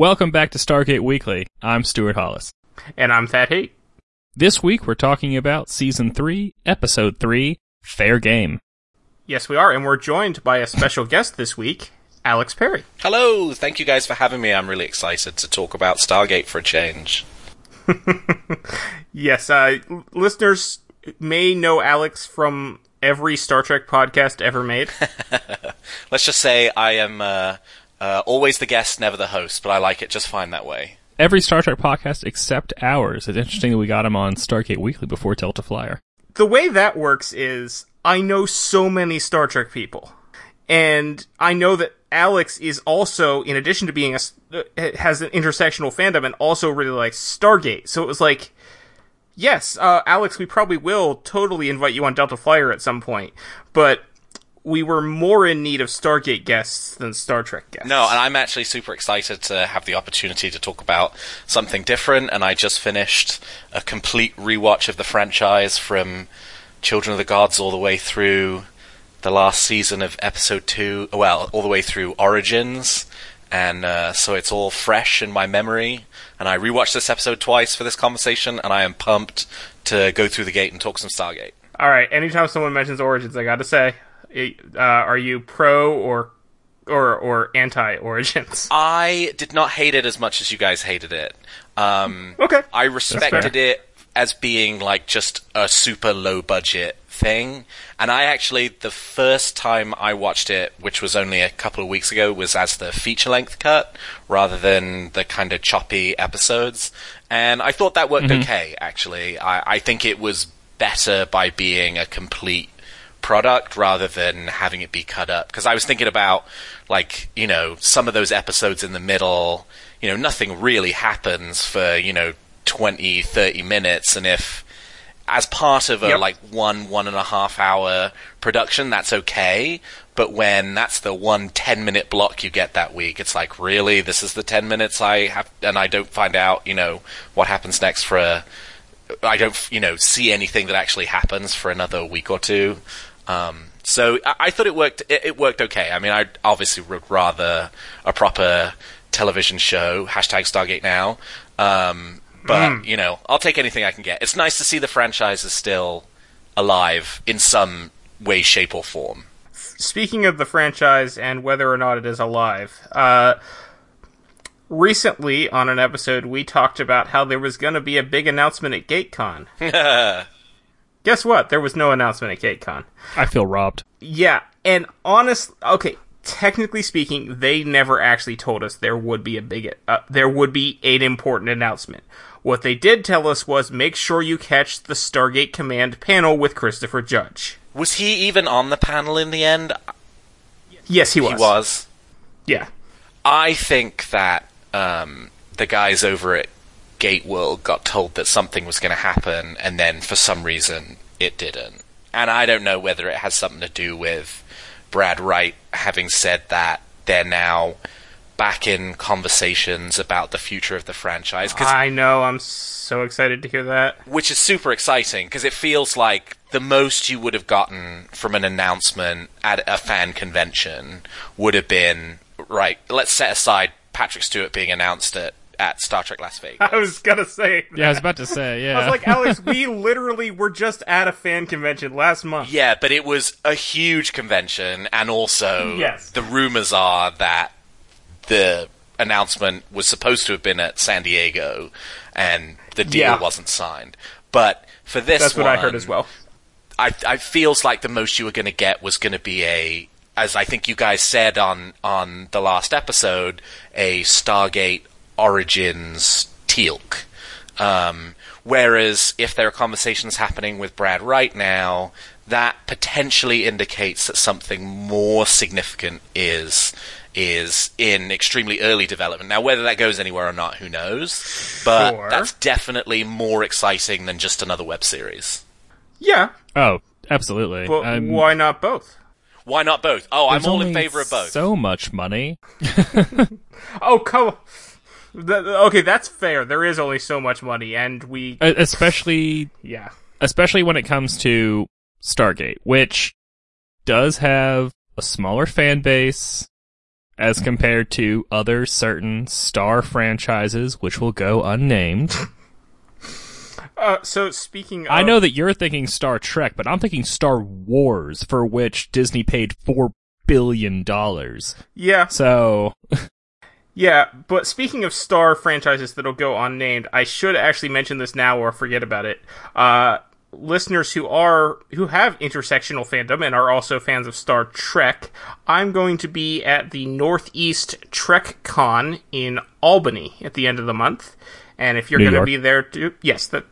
Welcome back to Stargate Weekly. I'm Stuart Hollis. And I'm Thad Haight. This week we're talking about Season 3, Episode 3, Fair Game. Yes, we are, and we're joined by a special guest this week, Alex Perry. Hello, thank you guys for having me. I'm really excited to talk about Stargate for a change. yes, uh, listeners may know Alex from every Star Trek podcast ever made. Let's just say I am uh, uh, always the guest, never the host, but I like it just fine that way. Every Star Trek podcast except ours. It's interesting that we got him on Stargate Weekly before Delta Flyer. The way that works is I know so many Star Trek people. And I know that Alex is also, in addition to being a, uh, has an intersectional fandom and also really likes Stargate. So it was like, yes, uh, Alex, we probably will totally invite you on Delta Flyer at some point. But we were more in need of Stargate guests than Star Trek guests. No, and I'm actually super excited to have the opportunity to talk about something different. And I just finished a complete rewatch of the franchise from Children of the Gods all the way through the last season of episode two. Well, all the way through Origins. And uh, so it's all fresh in my memory. And I rewatched this episode twice for this conversation, and I am pumped to go through the gate and talk some Stargate. All right. Anytime someone mentions Origins, I got to say, uh, are you pro or or or anti Origins? I did not hate it as much as you guys hated it. Um, okay, I respected it as being like just a super low budget thing. And I actually, the first time I watched it, which was only a couple of weeks ago, was as the feature length cut rather than the kind of choppy episodes. And I thought that worked mm-hmm. okay, actually. I, I think it was better by being a complete product rather than having it be cut up. Because I was thinking about, like, you know, some of those episodes in the middle, you know, nothing really happens for, you know, 20, 30 minutes. And if, as part of a, yep. like, one, one and a half hour production, that's okay. But when that's the one 10 minute block you get that week, it's like, really? This is the 10 minutes I have, and I don't find out, you know, what happens next for a, I don't, you know, see anything that actually happens for another week or two. Um, so I, I, thought it worked. It, it, worked okay. I mean, I obviously would rather a proper television show. Hashtag Stargate now. Um, but mm. you know, I'll take anything I can get. It's nice to see the franchise is still alive in some way, shape, or form. Speaking of the franchise and whether or not it is alive, uh, recently on an episode we talked about how there was going to be a big announcement at GateCon. Guess what? There was no announcement at GateCon. I feel robbed. Yeah, and honest, okay, technically speaking, they never actually told us there would be a big, uh, there would be an important announcement. What they did tell us was make sure you catch the Stargate Command panel with Christopher Judge. Was he even on the panel in the end? Yes, he was. He was. Yeah. I think that um, the guys over at Gate World got told that something was going to happen, and then for some reason it didn't. And I don't know whether it has something to do with Brad Wright having said that they're now back in conversations about the future of the franchise. Cause, I know, I'm so excited to hear that. Which is super exciting because it feels like the most you would have gotten from an announcement at a fan convention would have been right. Let's set aside Patrick Stewart being announced at at Star Trek Las Vegas. I was gonna say. Yeah, I was about to say. Yeah, I was like, Alex, we literally were just at a fan convention last month. Yeah, but it was a huge convention, and also, yes. the rumors are that the announcement was supposed to have been at San Diego, and the deal yeah. wasn't signed. But for this, that's what I heard as well. I, I feels like the most you were going to get was going to be a as I think you guys said on on the last episode, a Stargate Origins Teal'c. Um, whereas if there are conversations happening with Brad right now, that potentially indicates that something more significant is is in extremely early development. Now, whether that goes anywhere or not, who knows? But sure. that's definitely more exciting than just another web series. Yeah. Oh, absolutely. But um, why not both? Why not both? Oh, I'm all in favor of both. So much money. oh, come okay, that's fair. There is only so much money, and we especially yeah, especially when it comes to Stargate, which does have a smaller fan base as compared to other certain star franchises which will go unnamed. Uh, so speaking, of, I know that you're thinking Star Trek, but I'm thinking Star Wars, for which Disney paid four billion dollars. Yeah, So yeah. But speaking of star franchises that'll go unnamed, I should actually mention this now or forget about it. Uh, listeners who are who have intersectional fandom and are also fans of Star Trek, I'm going to be at the Northeast Trek Con in Albany at the end of the month. And if you're New going to be there too, yes, that.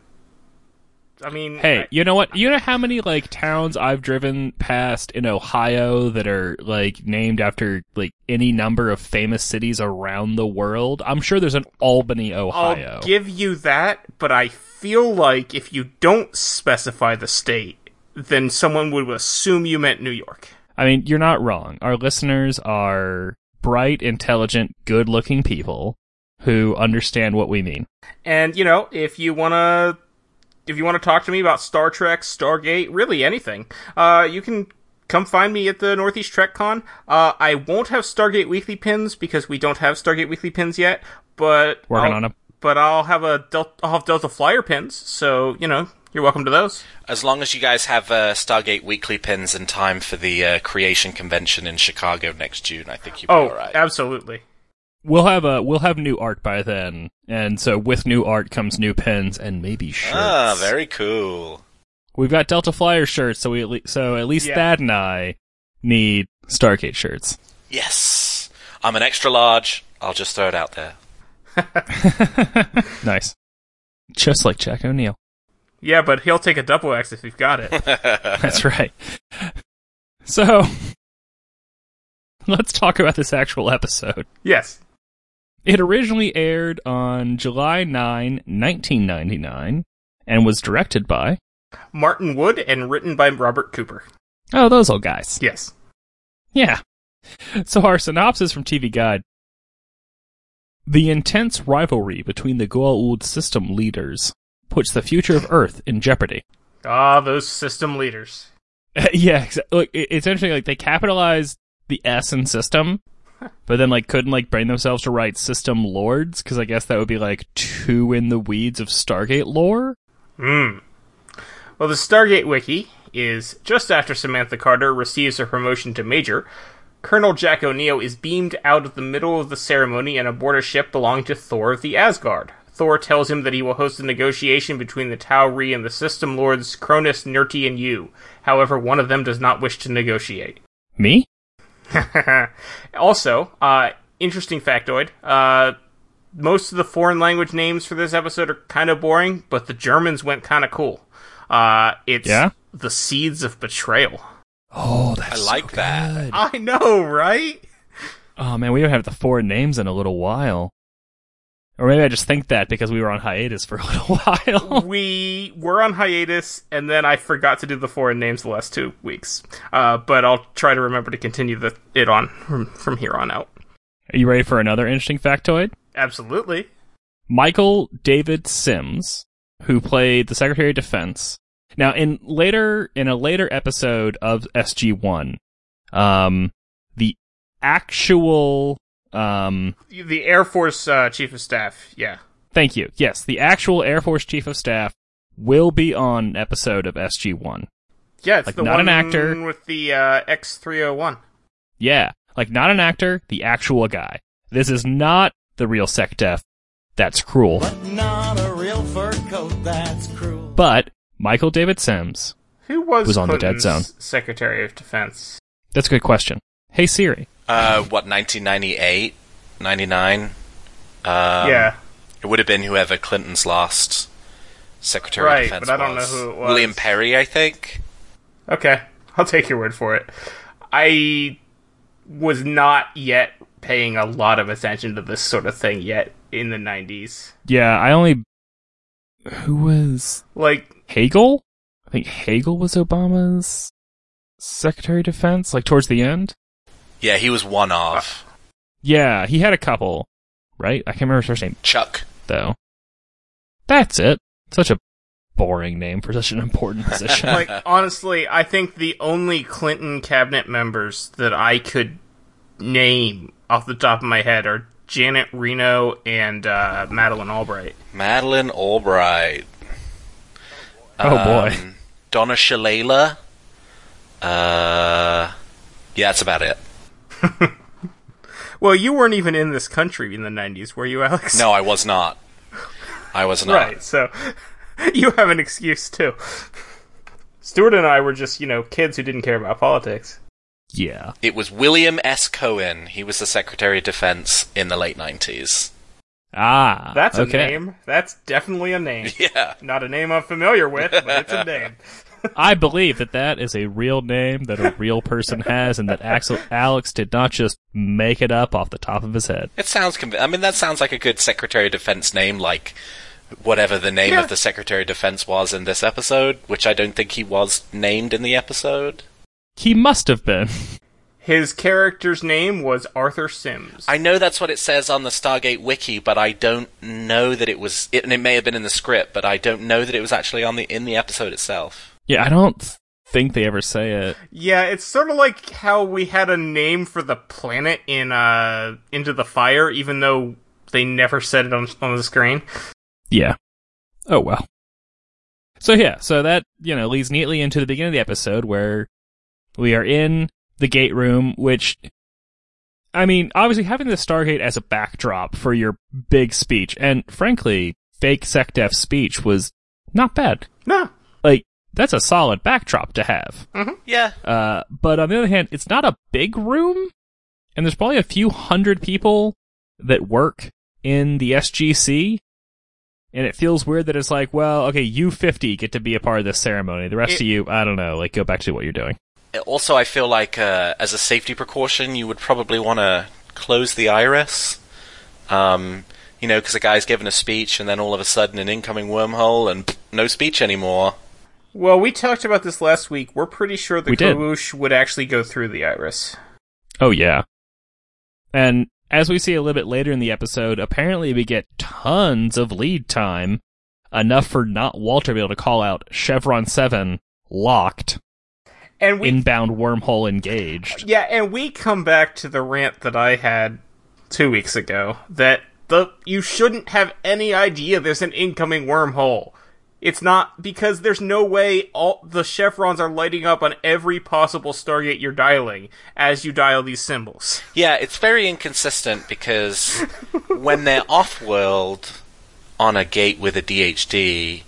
I mean, Hey, I- you know what? You know how many like towns I've driven past in Ohio that are like named after like any number of famous cities around the world? I'm sure there's an Albany, Ohio. I'll give you that, but I feel like if you don't specify the state, then someone would assume you meant New York. I mean, you're not wrong. Our listeners are bright, intelligent, good-looking people who understand what we mean. And you know, if you wanna, if you wanna talk to me about Star Trek, Stargate, really anything, uh, you can come find me at the Northeast Trek Con. Uh, I won't have Stargate Weekly pins because we don't have Stargate Weekly pins yet, but Working I'll- on 'em. But I'll have a Del- I'll have Delta Flyer pins, so you know you're welcome to those. As long as you guys have uh, Stargate Weekly pins in time for the uh, Creation Convention in Chicago next June, I think you'll be Oh, alright. absolutely. We'll have a we'll have new art by then, and so with new art comes new pens and maybe shirts. ah, very cool. We've got Delta Flyer shirts, so we at le- so at least Yeah. Thad and I need Stargate shirts. Yes. I'm an extra large. I'll just throw it out there. Nice, just like Jack O'Neill. Yeah, but he'll take a double X if you've got it. That's right. So let's talk about this actual episode. yes. It originally aired on July 9, 1999, and was directed by Martin Wood and written by Robert Cooper. oh those old guys. Yes. Yeah. So our synopsis from TV Guide. The intense rivalry between the Goa'uld system leaders puts the future of Earth in jeopardy. Ah, those system leaders. yeah, exa- look, it's interesting. Like they capitalized the S in system, but then like couldn't like bring themselves to write system lords because I guess that would be like too in the weeds of Stargate lore. Hmm. Well, the Stargate Wiki is just after Samantha Carter receives her promotion to Major, Colonel Jack O'Neill is beamed out of the middle of the ceremony and aboard a ship belonging to Thor of the Asgard. Thor tells him that he will host a negotiation between the Tauri and the System Lords Cronus, Nirrti, and Yu. However, one of them does not wish to negotiate. Me? also, uh, interesting factoid. Uh, most of the foreign language names for this episode are kind of boring, but the Germans went kind of cool. Uh, it's Yeah? the Seeds of Betrayal. Oh, I that's like that. I know, right? Oh man, we haven't had the four names in a little while. Or maybe I just think that because we were on hiatus for a little while. we were on hiatus, and then I forgot to do the foreign names the last two weeks. Uh, but I'll try to remember to continue the, it on from, from here on out. Are you ready for another interesting factoid? Absolutely. Michael David Simms, who played the Secretary of Defense. Now, in later in a later episode of SG One, um, the actual um, The Air Force uh, Chief of Staff, yeah. thank you, yes, the actual Air Force Chief of Staff will be on an episode of SG One. Yeah, it's Like, the not one an actor. with the uh, X301. Yeah, like not an actor, the actual guy. This is not the real SecDef. That's cruel. But not a real fur coat, that's cruel. But Michael David Simms. Who was, Was on the dead zone. Secretary of Defense? That's a good question. Hey Siri. Uh, what, 1998? 99? Um, yeah. It would have been whoever Clinton's last Secretary Right, of Defense but I don't was. know who it was. William Perry, I think. Okay, I'll take your word for it. I was not yet paying a lot of attention to this sort of thing yet in the 90s. Yeah, I only. Who was Like, Hagel? I think Hagel was Obama's Secretary of Defense, like towards the end. Yeah, he was one of. Yeah, he had a couple, right? I can't remember his first name Chuck. though. That's it. Such a boring name for such an important position. like honestly, I think the only Clinton cabinet members that I could name off the top of my head are Janet Reno and uh, Madeleine Albright. Madeleine Albright. Oh boy. Um, Donna Shalala. Uh, yeah, that's about it. Well, you weren't even in this country in the '90s, were you, Alex? No, I was not. I was not. Right. So you have an excuse too. Stuart and I were just, you know, kids who didn't care about politics. Yeah. It was William S. Cohen. He was the Secretary of Defense in the late 90s. Ah. That's okay. a name. That's definitely a name. Yeah. Not a name I'm familiar with, but it's a name. I believe that that is a real name that a real person has, and that Axel Alex did not just make it up off the top of his head. It sounds. Conv- I mean, that sounds like a good Secretary of Defense name, like whatever the name Yeah. of the Secretary of Defense was in this episode, which I don't think he was named in the episode. He must have been. His character's name was Arthur Sims. I know that's what it says on the Stargate wiki, but I don't know that it was. It, and it may have been in the script, but I don't know that it was actually on the in the episode itself. Yeah, I don't think they ever say it. Yeah, it's sort of like how we had a name for the planet in uh Into the Fire, even though they never said it on on the screen. Yeah. Oh well. So yeah, so that, you know, leads neatly into the beginning of the episode where we are in the gate room, which I mean, obviously having the Stargate as a backdrop for your big speech, and frankly, fake SecDef speech was not bad. No. Like, that's a solid backdrop to have. Yeah, Uh, but on the other hand, it's not a big room, and there's probably a few hundred people that work in the SGC, and it feels weird that it's like, well, okay, you 50 get to be a part of this ceremony. The rest It- of you, I don't know, like, go back to what you're doing. Also, I feel like uh, as a safety precaution, you would probably want to close the iris. Um, you know, because a guy's giving a speech, and then all of a sudden, an incoming wormhole, and pff, no speech anymore. Well, we talked about this last week. We're pretty sure the We would actually go through the iris. Oh, yeah. And as we see a little bit later in the episode, apparently we get tons of lead time, enough for not Walter to be able to call out Chevron 7 locked, And we inbound wormhole engaged. Yeah, and we come back to the rant that I had two weeks ago that the you shouldn't have any idea there's an incoming wormhole. It's not because there's no way all the chevrons are lighting up on every possible Stargate you're dialing as you dial these symbols. Yeah, it's very inconsistent because when they're off world on a gate with a DHD,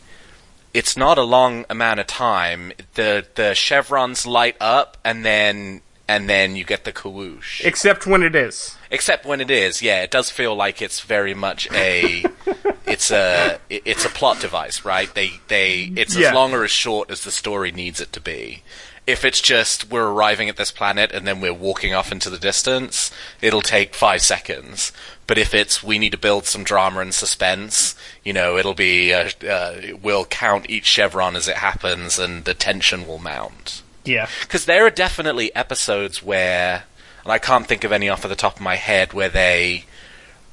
it's not a long amount of time. The the chevrons light up and then and then you get the kawoosh. Except when it is. Except when it is, yeah, it does feel like it's very much a it's a it's a plot device, right? They they it's Yeah. as long or as short as the story needs it to be. If it's just we're arriving at this planet and then we're walking off into the distance, it'll take five seconds. But if it's we need to build some drama and suspense, you know, it'll be uh, uh, we'll count each chevron as it happens, and the tension will mount. Yeah. Because there are definitely episodes where, and I can't think of any off of the top of my head, where they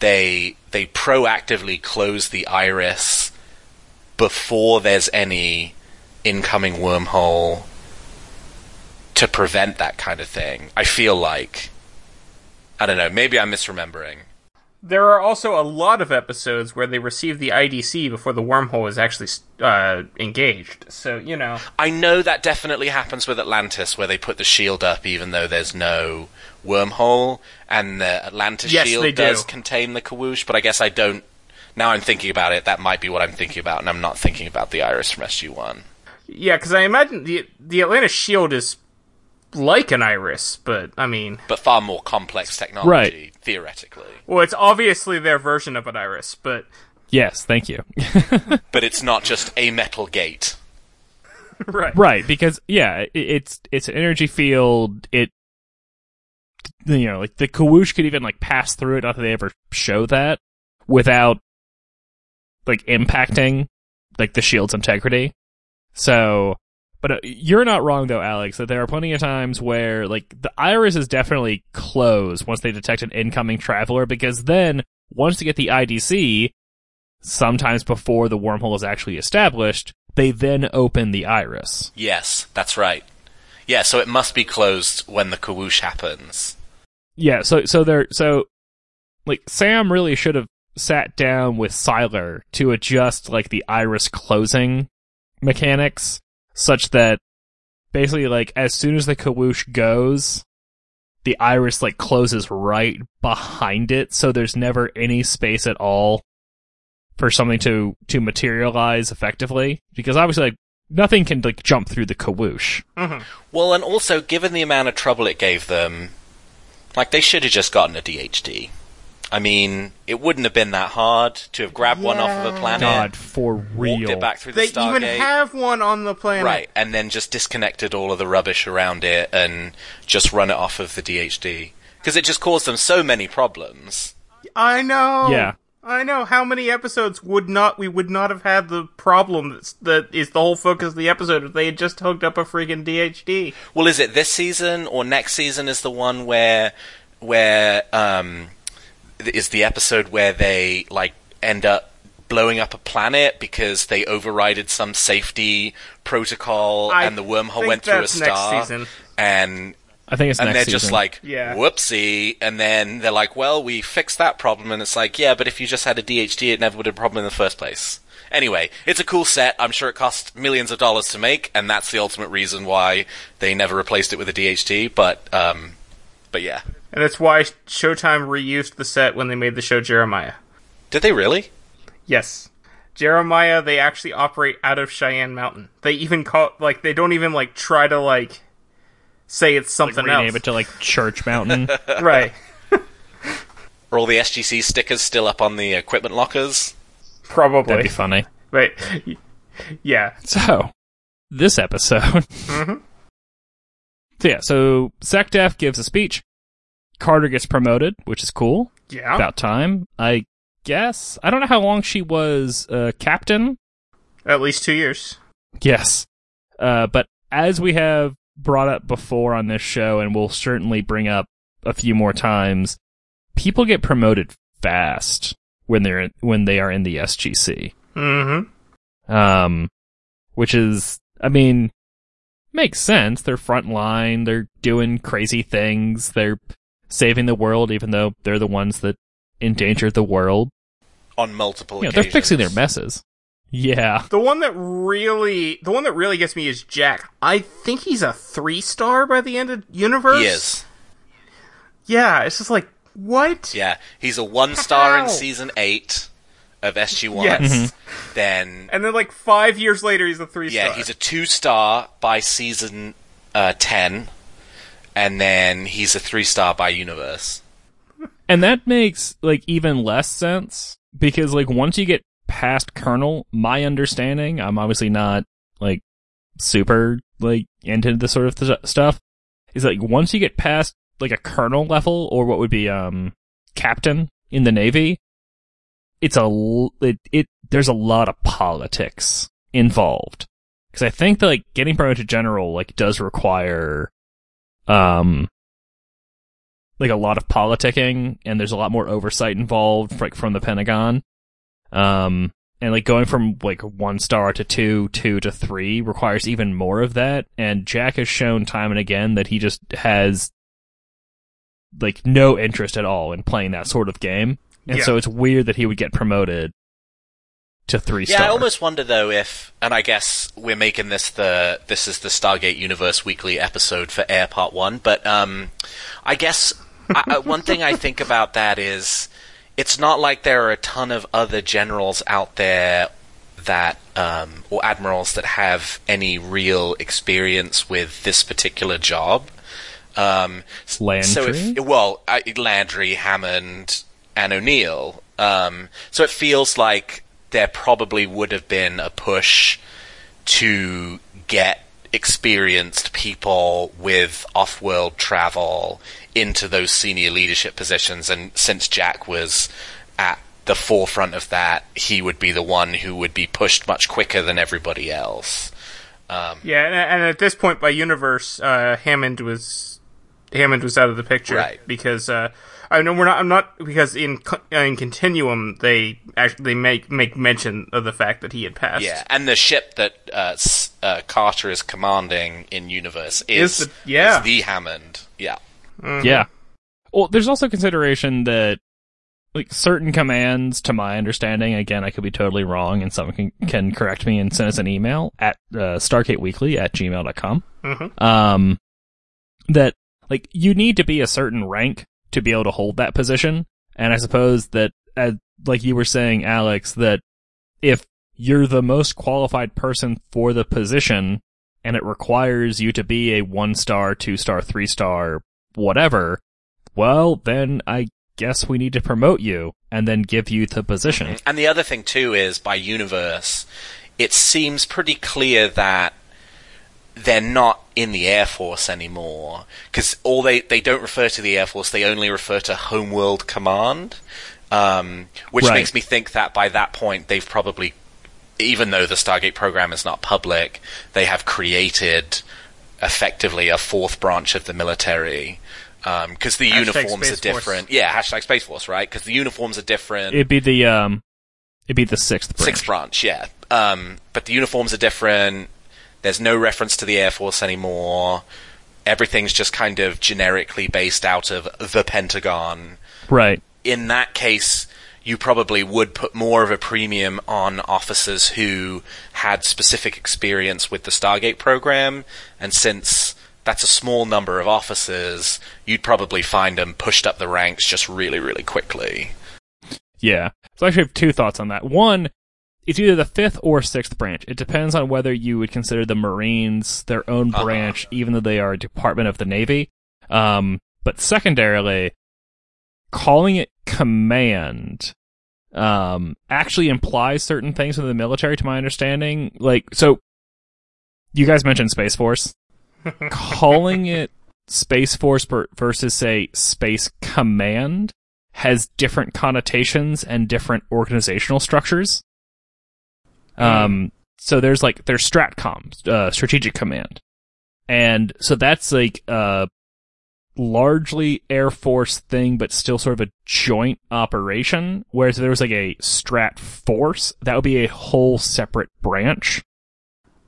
they they proactively close the iris before there's any incoming wormhole to prevent that kind of thing. I feel like I don't know. Maybe I'm misremembering. There are also a lot of episodes where they receive the IDC before the wormhole is actually uh, engaged. So, you know. I know that definitely happens with Atlantis, where they put the shield up even though there's no wormhole, and the Atlantis Yes, shield they do. does contain the Kawoosh, but I guess I don't. Now I'm thinking about it, that might be what I'm thinking about, and I'm not thinking about the Iris from SG1. Yeah, because I imagine the the Atlantis shield is like an iris, but I mean, But far more complex technology, Right. theoretically. well, it's obviously their version of an iris, but Yes, thank you. But it's not just a metal gate. right, right, because yeah, it, it's it's an energy field. It you know, like the Kawoosh could even like pass through it. Not that they ever show that without like impacting like the shield's integrity. So, but uh, you're not wrong though, Alex. That there are plenty of times where like the iris is definitely closed once they detect an incoming traveler, because then once they get the IDC, sometimes before the wormhole is actually established, they then open the iris. Yes, that's right. Yeah, so it must be closed when the Kawoosh happens. yeah, so so there so like Sam really should have sat down with Siler to adjust like the iris closing mechanics such that basically like as soon as the kawoosh goes the iris like closes right behind it so there's never any space at all for something to to materialize effectively. Because obviously like nothing can like jump through the kawoosh mm-hmm. Well, and also, given the amount of trouble it gave them, like, they should have just gotten a DHD. I mean, it wouldn't have been that hard to have grabbed one off of a planet, god for walked real it back through the They Stargate, even have one on the planet. right, and then just disconnected all of the rubbish around it and just run it off of the DHD. Because it just caused them so many problems. I know. Yeah. I know. How many episodes would not we would not have had the problem that's, that is the whole focus of the episode if they had just hooked up a freaking DHD? Well, is it this season or next season is the one where where um is the episode where they like end up blowing up a planet because they overrided some safety protocol I and the wormhole went through a that's next star. season. and i think it's and next they're just like Yeah. whoopsie. And then they're like well we fixed that problem. And it's like yeah but if you just had a DHD it never would have been a problem in the first place. Anyway it's a cool set. I'm sure it cost millions of dollars to make and that's the ultimate reason why they never replaced it with a DHD but um but yeah And that's why Showtime reused the set when they made the show Jeremiah. did they really Yes. Jeremiah, they actually operate out of Cheyenne Mountain. They even call like they don't even like try to like say it's something rename else. it to like church mountain right. are all the SGC stickers still up on the equipment lockers Probably. that'd be funny But yeah. So, this episode. Mm-hmm. So yeah, so SecDef gives a speech. Carter gets promoted, which is cool. Yeah. About time, I guess. I don't know how long she was uh, captain. At least two years. Yes, uh, but as we have brought up before on this show, and we'll certainly bring up a few more times, people get promoted fast when they're when they are in the SGC. Mm-hmm. um, which is, I mean, makes sense. They're frontline. They're doing crazy things. They're saving the world, even though they're the ones that endangered the world. on multiple You know, they're fixing their messes. Yeah, The one that really, the one that really gets me is Jack. I think he's a three star by the end of Universe. he is Yeah, it's just like what? yeah he's a one star in season 8 of SG1 Yes. Mm-hmm. then And then like five years later, he's a three star. Yeah, he's a two star by season uh, 10, and then he's a three star by universe. and that makes like even less sense because like once you get past Colonel, my understanding, I'm obviously not like super like into this sort of th- stuff, is like once you get past like a Colonel level or what would be um Captain in the Navy, it's a l- it, it there's a lot of politics involved because I think that like getting promoted to general like does require um like a lot of politicking and there's a lot more oversight involved like from the Pentagon. Um and like going from like one star to two, two to three requires even more of that. And Jack has shown time and again that he just has like no interest at all in playing that sort of game. And Yeah. so it's weird that he would get promoted to three Yeah, star. I almost wonder though if, and I guess we're making this the this is the Stargate Universe weekly episode for Air Part One, but um, I guess I, I- one thing I think about that is it's not like there are a ton of other generals out there that um, or admirals that have any real experience with this particular job. Um, Landry? So if well, I, Landry, Hammond, and O'Neill. Um, so it feels like there probably would have been a push to get experienced people with off-world travel into those senior leadership positions and since Jack was at the forefront of that he would be the one who would be pushed much quicker than everybody else um, Yeah, and, and at this point by universe, uh, Hammond was Hammond was out of the picture, Right. Because uh, I know we're not. I'm not because in uh, in Continuum they actually they make make mention of the fact that he had passed. yeah and the ship that uh, uh, Carter is commanding in universe is, Is the- yeah. is the Hammond yeah Yeah. Well, there's also consideration that like certain commands, to my understanding, again, I could be totally wrong, and someone can, can correct me and send us an email at uh, stargateweekly at gmail.com. Mhm. Um, that like you need to be a certain rank to be able to hold that position, and I suppose that, as, like you were saying, Alex, that if you're the most qualified person for the position, and it requires you to be a one star, two star, three star, whatever, well, then I guess we need to promote you and then give you the position. And the other thing too is by universe, it seems pretty clear that they're not in the Air Force anymore because all they they don't refer to the Air Force; they only refer to Homeworld Command, um, which Right. makes me think that by that point they've probably, even though the Stargate program is not public, they have created effectively a fourth branch of the military. Because the Hashtag uniforms Space are Force. different, yeah. Hashtag Space Force, right? Because the uniforms are different. It'd be the um, it'd be the sixth branch. Sixth branch, yeah. Um, but the uniforms are different. There's no reference to the Air Force anymore. Everything's just kind of generically based out of the Pentagon. Right. In that case, you probably would put more of a premium on officers who had specific experience with the Stargate program, and since that's a small number of officers, you'd probably find them pushed up the ranks just really, really quickly. Yeah. So I actually have two thoughts on that. One, it's either the fifth or sixth branch. It depends on whether you would consider the Marines their own Uh-huh. branch, even though they are a department of the Navy. Um, but secondarily, calling it command um, actually implies certain things in the military, to my understanding. Like, so you guys mentioned Space Force. calling it Space Force per- versus, say, Space Command has different connotations and different organizational structures. Um, so there's like there's Stratcom, uh, Strategic Command, and so that's like a largely Air Force thing, but still sort of a joint operation. Whereas if there was like a Strat Force, that would be a whole separate branch.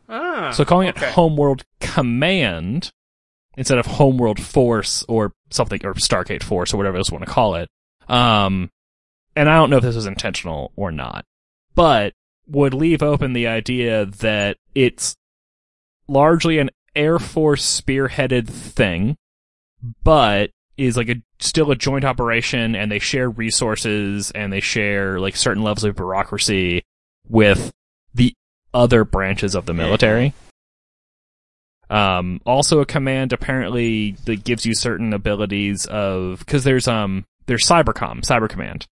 Ah, So calling okay. it Homeworld Command instead of Homeworld Force or something or Stargate Force or whatever else you want to call it. Um, and I don't know if this was intentional or not, but would leave open the idea that it's largely an Air Force spearheaded thing, but is like a still a joint operation and they share resources and they share like certain levels of bureaucracy with the other branches of the military. Um, also a command apparently that gives you certain abilities of, cause there's, um, there's cybercom, cyber command.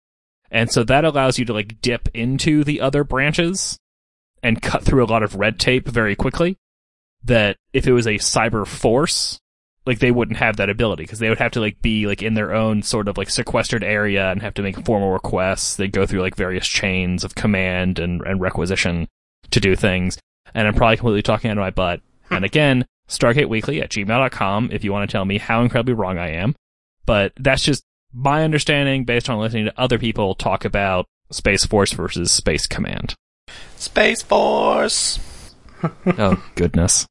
And so that allows you to like dip into the other branches and cut through a lot of red tape very quickly. That if it was a cyber force, like they wouldn't have that ability because they would have to like be like in their own sort of like sequestered area and have to make formal requests. They go through like various chains of command and, and requisition to do things. And I'm probably completely talking out of my butt. Hmm. and again, StargateWeekly at gmail.com if you want to tell me how incredibly wrong I am. But that's just my understanding based on listening to other people talk about Space Force versus Space Command. Space Force! Oh, goodness.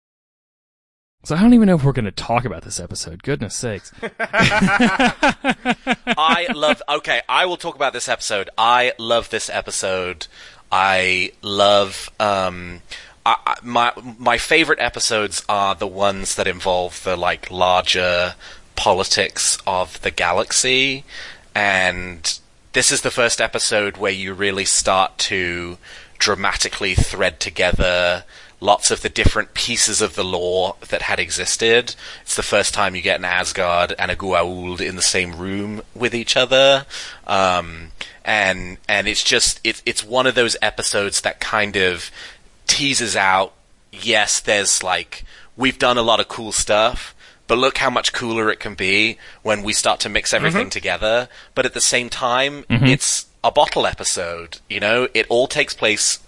So I don't even know if we're going to talk about this episode. Goodness sakes. I love. Okay, I will talk about this episode. I love this episode. I love. Um, I, my my favorite episodes are the ones that involve the like larger politics of the galaxy, and this is the first episode where you really start to dramatically thread together lots of the different pieces of the lore that had existed. It's the first time you get an Asgard and a Goa'uld in the same room with each other. Um, and, and it's just, it's, it's one of those episodes that kind of teases out, yes, there's like, we've done a lot of cool stuff, but look how much cooler it can be when we start to mix everything together. But at the same time, it's a bottle episode, you know? It all takes place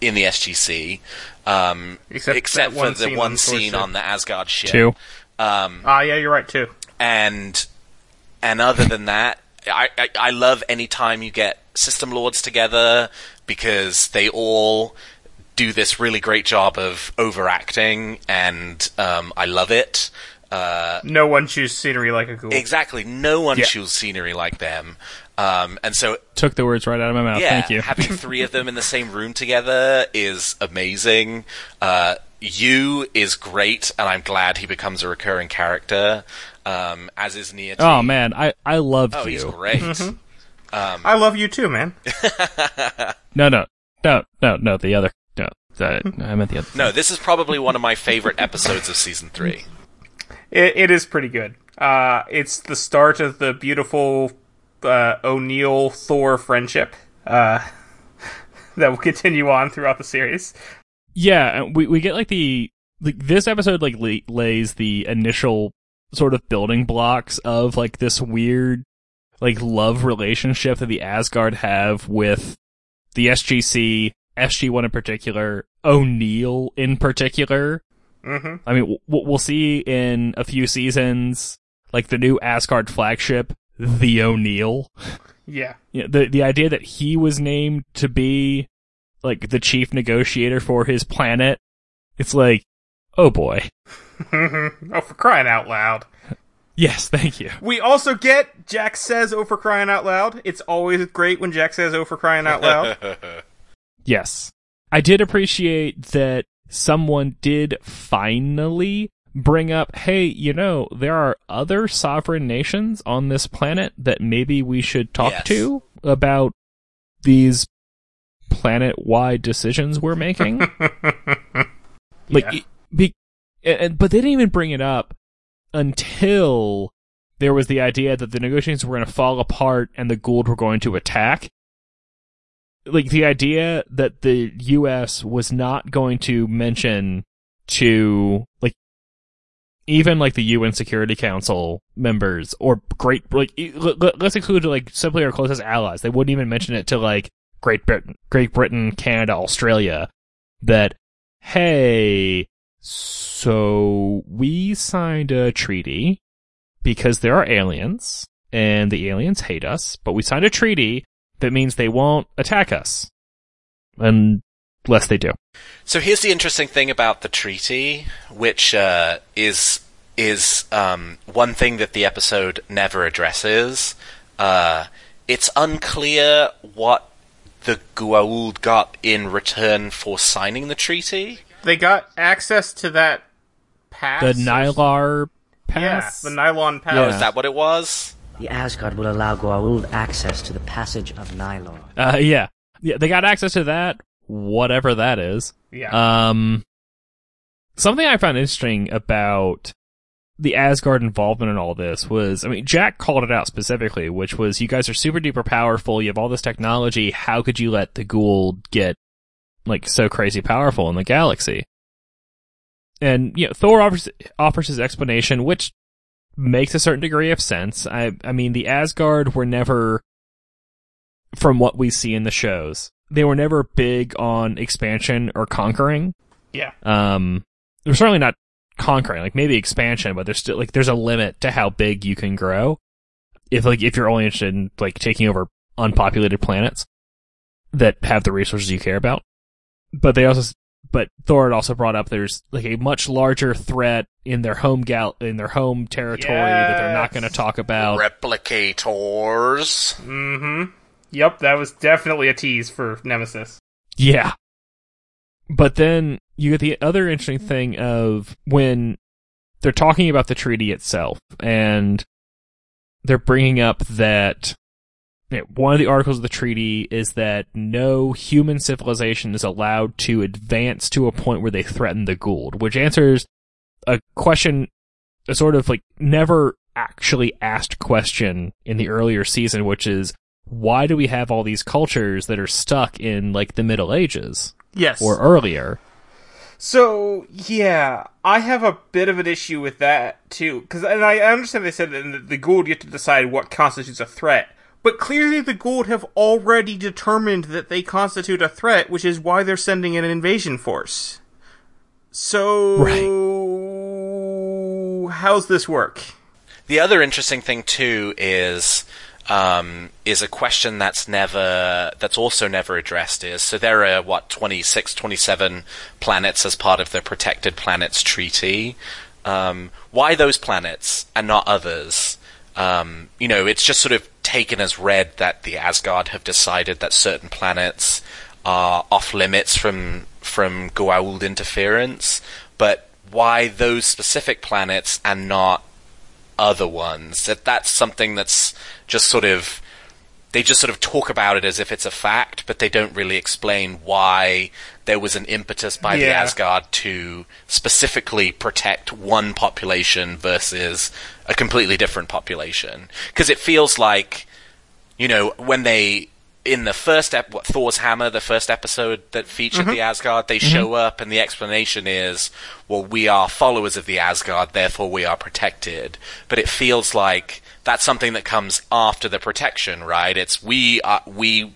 in the SGC, um, Except except, for the one scene on the Asgard ship. Two. Um, Ah, yeah, you're right too. and and other than that, I, I I love any time you get system lords together because they all do this really great job of overacting, and um, I love it. No one chews scenery like a Goa'uld. Exactly, no one Yeah. chews scenery like them. Um, and so Took the words right out of my mouth. yeah, Thank you. having three of them in the same room together is amazing. Uh, Yu is great, and I'm glad he becomes a recurring character. Um, as is Nia. oh man, I I love Oh, you. he's great. I love you too, man. No, no, no, no, no. The other. No, the, I meant the other. No, this is probably one of my favorite episodes of season three. It, it is pretty good. Uh, it's the start of the beautiful uh, O'Neill Thor friendship uh, that will continue on throughout the series. Yeah, we we get like the like this episode like lays the initial sort of building blocks of like this weird like love relationship that the Asgard have with the SGC, SG1 in particular, O'Neill in particular. Hmm I mean, w- we'll see in a few seasons like the new Asgard flagship, the O'Neill. Yeah. know, the the idea that he was named to be like the chief negotiator for his planet, it's like, oh boy. oh, for crying out loud. Yes, thank you. We also get Jack says "Oh for crying out loud." It's always great when Jack says "Oh for crying out loud." Yes. I did appreciate that someone did finally bring up, hey, you know, there are other sovereign nations on this planet that maybe we should talk Yes. to about these planet-wide decisions we're making. Like, Yeah. be, and, but they didn't even bring it up until there was the idea that the negotiations were going to fall apart and the Goa'uld were going to attack. Like the idea that the U.S. was not going to mention to like even like the UN Security Council members or great like let's include like simply our closest allies. They wouldn't even mention it to like Great Britain, Great Britain, Canada, Australia. That hey, so we signed a treaty because there are aliens and the aliens hate us, but we signed a treaty that means they won't attack us unless they do. So here's the interesting thing about the treaty, which uh, is is um, one thing that the episode never addresses. Uh, it's unclear what the Goa'uld got in return for signing the treaty. they got access to that pass. The or- Nylar Yeah, the nylon pass. Oh, Yeah. is that what it was? The Asgard will allow Goa'uld access to the passage of Nylor. Uh, yeah, yeah, they got access to that, whatever that is. Yeah. Um, something I found interesting about the Asgard involvement in all this was, I mean, Jack called it out specifically, which was, you guys are super duper powerful. You have all this technology. How could you let the Goa'uld get like so crazy powerful in the galaxy? And you know, Thor offers offers his explanation, which makes a certain degree of sense. I I mean, the Asgard were never, from what we see in the shows, they were never big on expansion or conquering. yeah. Um, they're certainly not conquering, like maybe expansion, but there's still like there's a limit to how big you can grow. If like if you're only interested in like taking over unpopulated planets that have the resources you care about, but they also but Thor had also brought up there's like a much larger threat in their home gal in their home territory that they're not going to talk about. Replicators. Mm-hmm. Yep, that was definitely a tease for Nemesis. Yeah. But then you get the other interesting thing of when they're talking about the treaty itself and they're bringing up that you know, one of the articles of the treaty is that no human civilization is allowed to advance to a point where they threaten the Goa'uld, which answers a question, a sort of like never actually asked question in the earlier season, which is why do we have all these cultures that are stuck in like the Middle Ages Yes. or earlier? So yeah, I have a bit of an issue with that too, because and I understand they said that the, the Goa'uld get to decide what constitutes a threat, but clearly the Goa'uld have already determined that they constitute a threat, which is why they're sending an invasion force. So how's this work? The other interesting thing too is um, is a question that's never that's also never addressed is so there are what 26 27 planets as part of the protected planets treaty Um, why those planets and not others? Um, you know, it's just sort of taken as read that the Asgard have decided that certain planets are off limits from from Goa'uld interference, but why those specific planets and not other ones? That that's something that's just sort of they just sort of talk about it as if it's a fact, but they don't really explain why there was an impetus by the Asgard to specifically protect one population versus a completely different population. Because it feels like, you know, when they in the first ep- what, Thor's hammer, the first episode that featured the mm-hmm. Asgard, they mm-hmm. show up and the explanation is, well, we are followers of the Asgard, therefore we are protected. But it feels like that's something that comes after the protection, right? It's we are we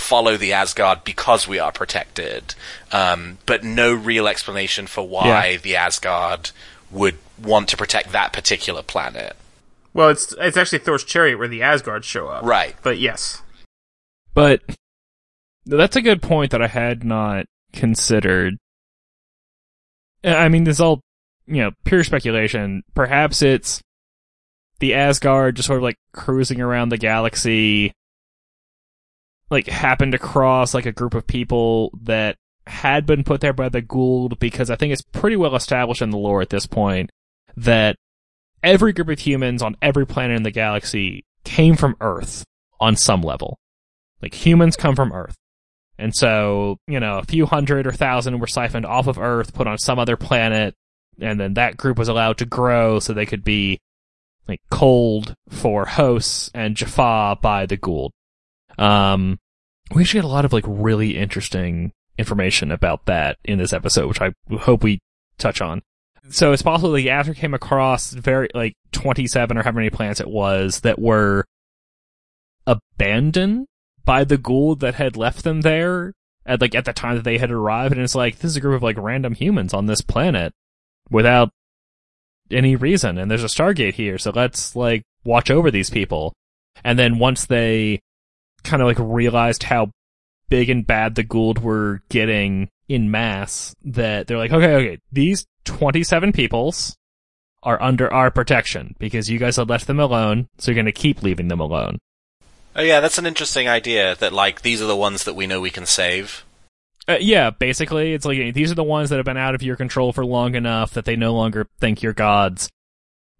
follow the Asgard because we are protected, um, but no real explanation for why Yeah. the Asgard would want to protect that particular planet. Well, it's it's actually Thor's chariot where the Asgard show up. Right. But yes. But that's a good point that I had not considered. I mean, this is all, you know, pure speculation. Perhaps it's the Asgard just sort of like cruising around the galaxy, like happened across like a group of people that had been put there by the Goa'uld because I think it's pretty well established in the lore at this point that every group of humans on every planet in the galaxy came from Earth on some level. Like humans come from Earth. And so, you know, a few hundred or thousand were siphoned off of Earth, put on some other planet, and then that group was allowed to grow so they could be like cold for hosts and Jaffa by the Goa'uld. Um, we actually get a lot of like really interesting information about that in this episode, which I hope we touch on. So it's possible the Asgard came across very like 27 or how many planets it was that were abandoned by the Goa'uld that had left them there at like at the time that they had arrived, and it's like this is a group of like random humans on this planet without any reason, and there's a Stargate here, so let's like watch over these people. And then once they kind of like realized how big and bad the Goa'uld were getting in mass, that they're like, okay, okay, these 27 peoples are under our protection because you guys had left them alone, so you're going to keep leaving them alone. Oh yeah, that's an interesting idea. That like these are the ones that we know we can save. Uh, yeah, basically, it's like these are the ones that have been out of your control for long enough that they no longer think you're gods.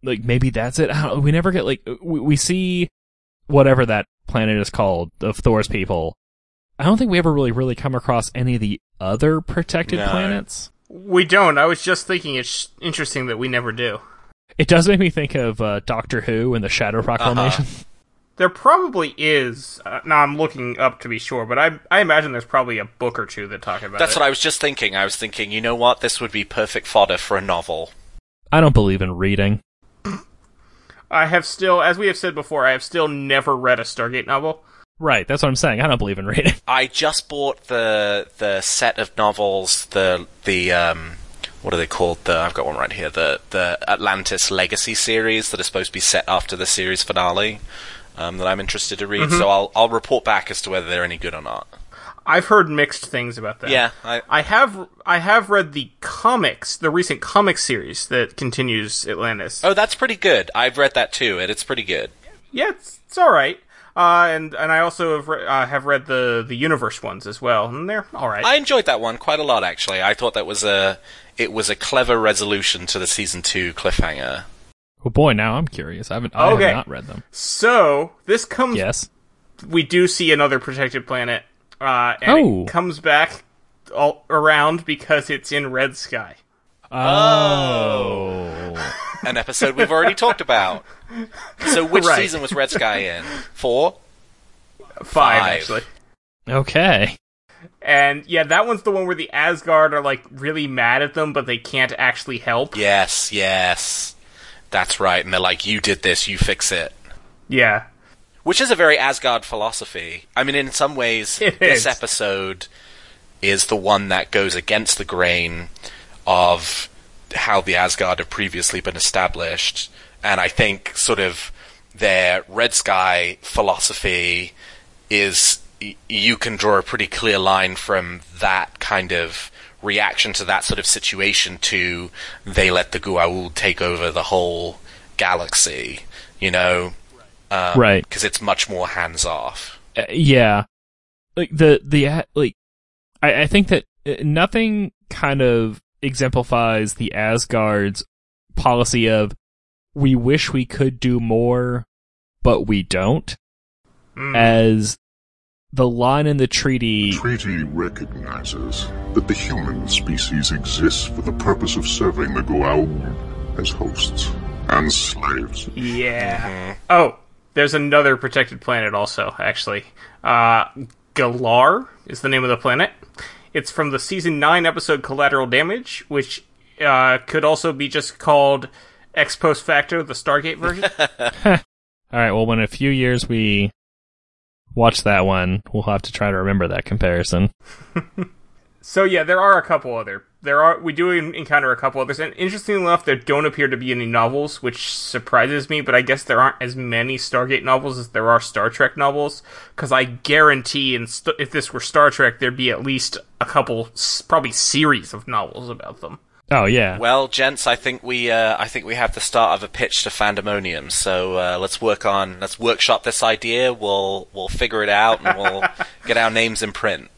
Like maybe that's it. I don't, we never get like we, we see whatever that planet is called of Thor's people. I don't think we ever really really come across any of the other protected No. planets. We don't. I was just thinking it's interesting that we never do. It does make me think of uh, Doctor Who and the Shadow Proclamation. There probably is. Uh, now I'm looking up to be sure, but I I imagine there's probably a book or two that talk about That's it. what I was just thinking. I was thinking, you know what? This would be perfect fodder for a novel. I don't believe in reading. I have still, as we have said before, I have still never read a Stargate novel. Right, that's what I'm saying. I don't believe in reading. I just bought the the set of novels, the the um what are they called? The I've got one right here. The the Atlantis Legacy series that is supposed to be set after the series finale. Um, that I'm interested to read, so I'll I'll report back as to whether they're any good or not. I've heard mixed things about that. Yeah, I, I have I have read the comics, the recent comic series that continues Atlantis. oh, that's pretty good. I've read that too, and it's pretty good. Yeah, it's, it's all right. Uh, and and I also have re- uh, have read the the universe ones as well, and they're all right. I enjoyed that one quite a lot, actually. I thought that was a it was a clever resolution to the season two cliffhanger. Oh boy, now I'm curious. I haven't. I Okay. have not read them. so this comes. Yes. We do see another protected planet, uh, and Oh. it comes back all around because it's in Red Sky. Oh. An episode we've already talked about. So, which Right. season was Red Sky in? Four. Five, Five. actually. Okay. And yeah, that one's the one where the Asgard are like really mad at them, but they can't actually help. Yes, yes. That's right. And they're like, you did this, you fix it. Yeah. Which is a very Asgard philosophy. I mean, in some ways, It this is. episode is the one that goes against the grain of how the Asgard have previously been established. And I think sort of their Red Sky philosophy is y- you can draw a pretty clear line from that kind of reaction to that sort of situation to they let the Goa'uld take over the whole galaxy, you know, um, Right. Because it's much more hands off. Uh, yeah like the the like I, I think that uh, nothing kind of exemplifies the asgard's policy of we wish we could do more but we don't Mm. as the line in the treaty treaty recognizes that the human species exists for the purpose of serving the Goa'uld as hosts and slaves. Yeah. Oh, there's another protected planet also, actually. Uh, Galar is the name of the planet. It's from the season 9 episode Collateral Damage, which uh, could also be just called ex post facto, the Stargate version. all right well when in a few years we watch that one we'll have to try to remember that comparison so yeah, there are a couple other. There are we do encounter a couple others, and interestingly enough, there don't appear to be any novels, which surprises me. But I guess there aren't as many Stargate novels as there are Star Trek novels, because I guarantee, in st- if this were Star Trek, there'd be at least a couple, s- probably series of novels about them. oh yeah Well, gents, I think we uh, I think we have the start of a pitch to Fandemonium. So uh, let's work on let's workshop this idea. We'll we'll figure it out and we'll get our names in print.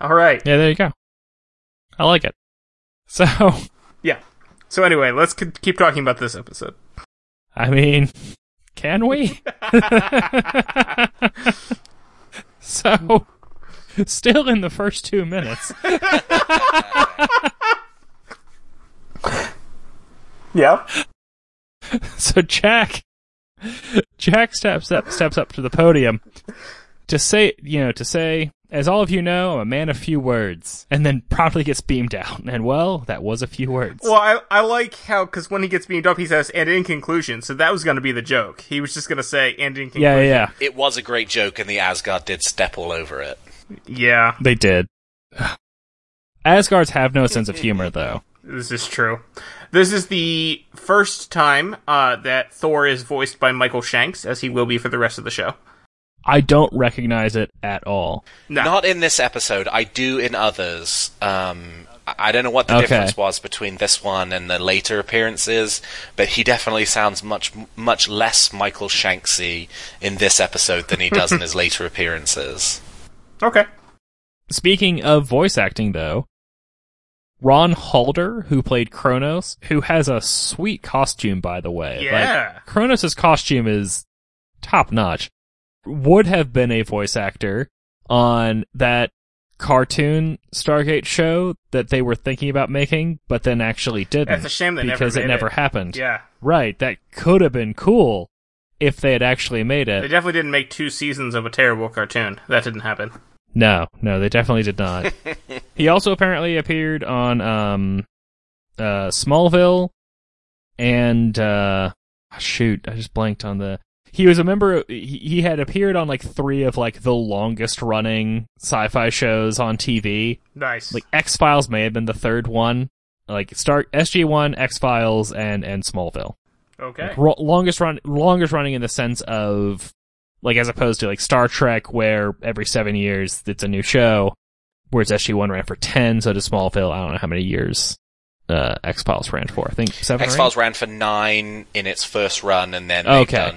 All right, yeah there you go i like it so yeah. So anyway, let's c- keep talking about this episode. I mean, can we? so, still in the first two minutes. Yeah. So Jack, Jack steps up, steps up to the podium to say, you know, to say, as all of you know, I'm a man of few words, and then promptly gets beamed out. And well, that was a few words. Well, I I like how because when he gets beamed up, he says, "And in conclusion," so that was going to be the joke. He was just going to say, "And in conclusion." yeah, yeah, yeah, It was a great joke, and the Asgard did step all over it. yeah. they did. Asgards have no sense of humor, though. This is true. This is the first time uh, that Thor is voiced by Michael Shanks, as he will be for the rest of the show. I don't recognize it at all. No. Not in this episode. I do in others. Um, I I don't know what the Okay. difference was between this one and the later appearances, but he definitely sounds much much less Michael Shanksy in this episode than he does in his later appearances. Okay. Speaking of voice acting, though, Ron Halder, who played Kronos, who has a sweet costume, by the way. Yeah. Like, Kronos' costume is top notch. Would have been a voice actor on that cartoon Stargate show that they were thinking about making, but then actually didn't. That's a shame they never because it never it. happened. Yeah. Right. That could have been cool if they had actually made it. They definitely didn't make two seasons of a terrible cartoon. That didn't happen. No, no, they definitely did not. he also apparently appeared on um uh Smallville and uh shoot, I just blanked on the he was a member he, he had appeared on like 3 of like the longest running sci-fi shows on TV. Nice. Like X-Files may have been the third one. Like Star SG1, X-Files and and Smallville. okay. Ro- longest run longest running in the sense of like as opposed to like Star Trek where every 7 years it's a new show whereas SG1 ran for 10 so does Smallville I don't know how many years uh X-Files ran for I think 7 X Files ran for nine in its first run, and then Okay.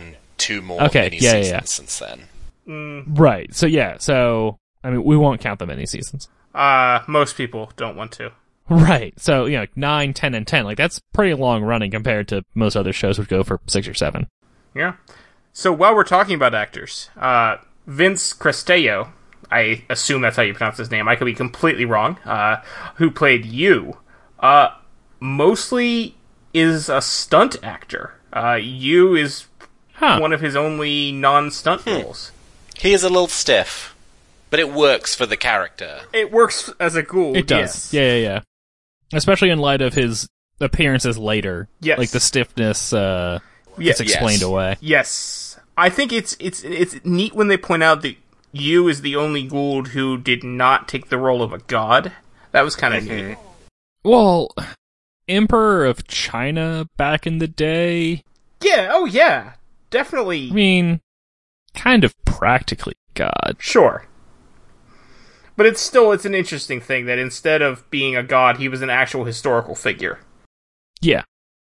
They've done two more Okay, mini yeah, yeah, seasons yeah. since then. Mm, Right. So yeah, so I mean we won't count them any seasons. uh, most people don't want to. Right. So, you know, like 9, 10 and 10 like that's pretty long running compared to most other shows which go for 6 or 7. Yeah. So while we're talking about actors, uh, Vince Cristello, I assume that's how you pronounce his name. I could be completely wrong. Uh, who played Yu? Uh, mostly is a stunt actor. Uh, Yu is Huh. one of his only non-stunt roles. He is a little stiff, but it works for the character. It works as a Goa'uld. It does. Yes. Yeah, yeah, yeah. Especially in light of his appearances later. Yes. Like the stiffness uh Yes. gets explained Yes. away. Yes, I think it's it's it's neat when they point out that Yu is the only Goa'uld who did not take the role of a god. That was kind of neat. Well, Emperor of China back in the day. Yeah. Oh yeah. Definitely. I mean, kind of practically God. Sure. But it's still it's an interesting thing that instead of being a god, he was an actual historical figure. Yeah.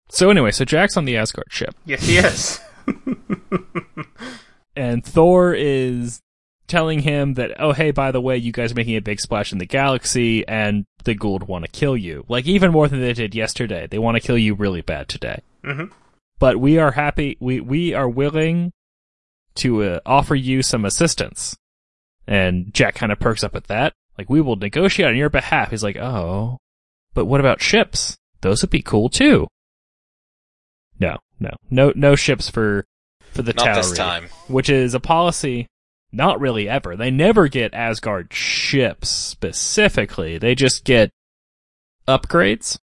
So anyway, so Jack's on the Asgard ship, Yes, he is. and Thor is telling him that, oh hey, by the way, you guys are making a big splash in the galaxy, and the Goa'uld want to kill you. Like even more than they did yesterday. They want to kill you really bad today. Mm Mhm. But we are happy. We we are willing to uh, offer you some assistance. And Jack kind of perks up at that. Like we will negotiate on your behalf. He's like, oh, but what about ships? Those would be cool too. No, no, no, no ships for for the Not this Tauri, time. which is a policy. Not really ever. They never get Asgard ships specifically. They just get upgrades.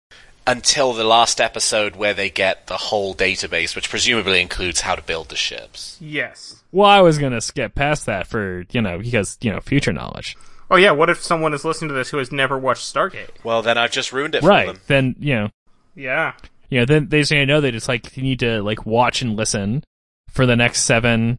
Until the last episode where they get the whole database, which presumably includes how to build the ships. yes. Well, I was gonna skip past that for you know because you know future knowledge. Oh yeah, what if someone is listening to this who has never watched Stargate? Well, then I've just ruined it for right. them. Then you know Yeah. you know then they say I know they just like you need to like watch and listen for the next seven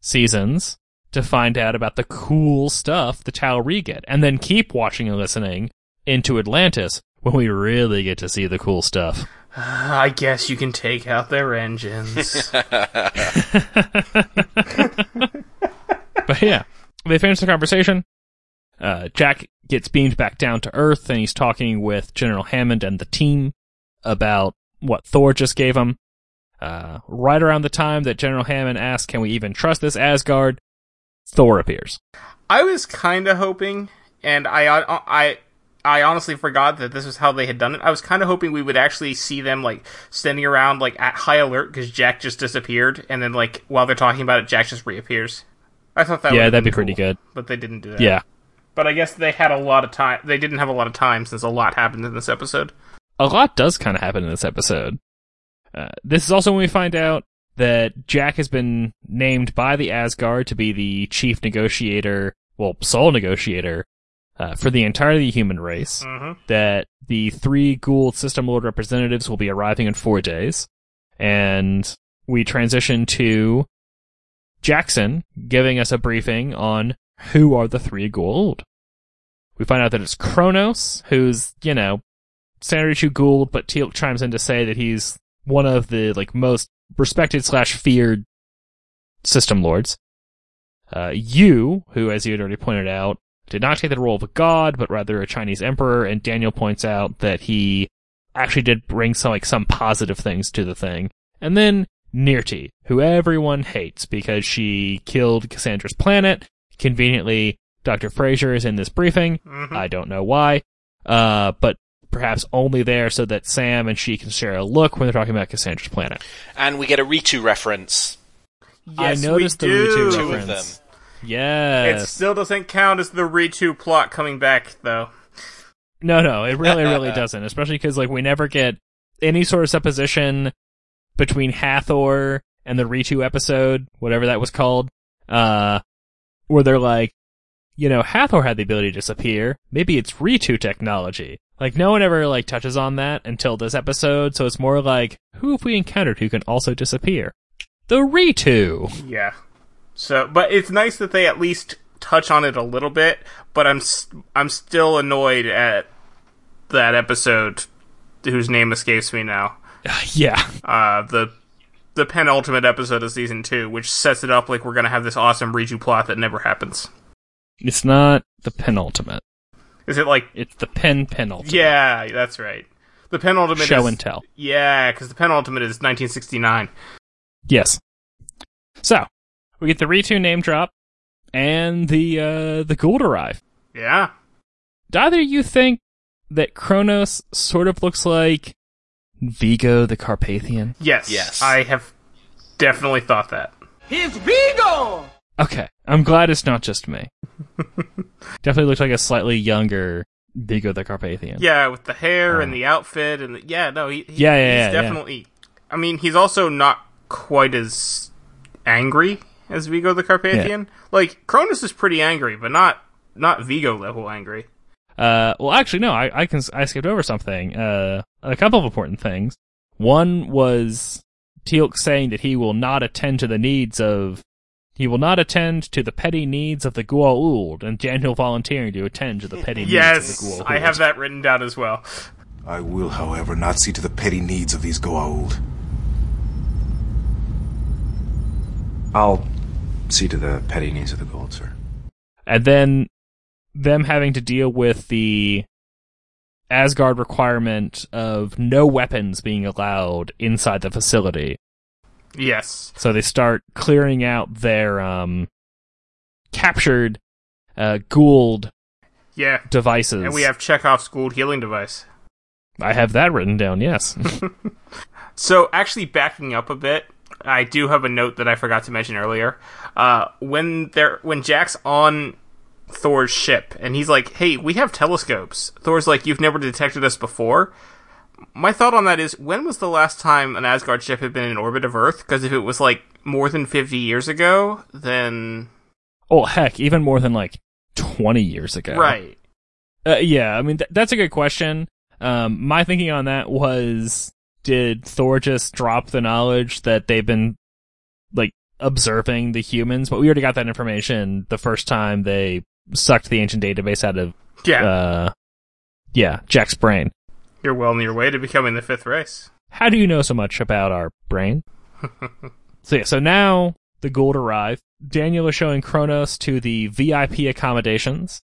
seasons to find out about the cool stuff the Tauri get, and then keep watching and listening into Atlantis when we really get to see the cool stuff. I guess you can take out their engines. But yeah, they finish the conversation. Uh, Jack gets beamed back down to Earth, and he's talking with General Hammond and the team about what Thor just gave him. Uh, right around the time that General Hammond asks, "Can we even trust this Asgard?" Thor appears. I was kind of hoping, and I, I, I honestly forgot that this was how they had done it. I was kind of hoping we would actually see them like standing around like at high alert because Jack just disappeared, and then like while they're talking about it, Jack just reappears. I thought that yeah, that'd be been pretty good. but they didn't do that. Yeah, but I guess they had a lot of time. They didn't have a lot of time since a lot happened in this episode. a lot does kind of happen in this episode. Uh, this is also when we find out that Jack has been named by the Asgard to be the chief negotiator, well, sole negotiator, uh, for the entirety of the human race. Mm-hmm. That the three Goa'uld System Lord representatives will be arriving in four days. And we transition to Jackson giving us a briefing on who are the three Goa'uld. We find out that it's Kronos, who's, you know, standard issue Goa'uld, but Teal'c chimes in to say that he's one of the like most respected slash feared system lords. Uh, Yu, who, as you had already pointed out, did not take the role of a god, but rather a Chinese emperor, and Daniel points out that he actually did bring some like some positive things to the thing. And then Nirrti, who everyone hates because she killed Cassandra's planet. Conveniently, Dr. Fraiser is in this briefing. Mhm. I don't know why. Uh, but perhaps only there so that Sam and she can share a look when they're talking about Cassandra's planet. And we get a Reetou reference. Yes, I noticed we the do. Reetou Two of reference. Yes. It still doesn't count as the Reetou plot coming back, though. No, no, it really, really doesn't. Especially because like we never get any sort of supposition between Hathor and the Reetou episode, whatever that was called, uh, where they're like, you know, Hathor had the ability to disappear. Maybe it's Reetou technology. Like no one ever like touches on that until this episode, so it's more like, who have we encountered who can also disappear? The Reetou. Yeah. So, but it's nice that they at least touch on it a little bit. But I'm I'm still annoyed at that episode, whose name escapes me now. yeah. Uh, the the penultimate episode of season two, which sets it up like we're gonna have this awesome Reetou plot that never happens. It's not the penultimate. Is it like? It's the pen penultimate. Yeah, that's right. The penultimate Show is, and tell. Yeah, because the penultimate is 1969. Yes. So we get the Reetou name drop and the uh the Goa'uld arrive. Yeah. Do either of you think that Kronos sort of looks like Vigo the Carpathian? Yes. Yes. I have definitely thought that. He's Vigo! Okay, I'm glad it's not just me. Definitely looks like a slightly younger Vigo the Carpathian. Yeah, with the hair and Uh. the outfit and the, yeah, no, he, he Yeah, yeah, he's yeah, yeah. definitely. I mean, he's also not quite as angry as Vigo the Carpathian. Like Cronus is pretty angry, but not not Vigo level angry. Uh, well, actually, no. I, I can I skipped over something. Uh, a couple of important things. One was Teal'c saying that he will not attend to the needs of He will not attend to the petty needs of the Goa'uld, and Daniel volunteering to attend to the petty needs of Yes, the Goa'uld. I have that written down as well. I will, however, not see to the petty needs of these Goa'uld. I'll see to the petty needs of the Goa'uld, sir. And then them having to deal with the Asgard requirement of no weapons being allowed inside the facility. Yes. So they start clearing out their um, captured uh, Goa'uld Yeah. devices. And we have Chekhov's Goa'uld healing device. I have that written down. Yes. So, actually, backing up a bit, I do have a note that I forgot to mention earlier. Uh, when they're when Jack's on Thor's ship and he's like, "Hey, we have telescopes." Thor's like, "You've never detected us before." My thought on that is, when was the last time an Asgard ship had been in orbit of Earth? Because if it was like more than fifty years ago, then oh heck, even more than like twenty years ago. right, Uh, yeah, I mean th- that's a good question. Um, my thinking on that was, did Thor just drop the knowledge that they've been like observing the humans? But we already got that information the first time they sucked the ancient database out of yeah, uh, yeah, Jack's brain. you're well on your way to becoming the fifth race. How do you know so much about our brain? so yeah, so now the Goa'uld arrive. Daniel is showing Kronos to the VIP accommodations,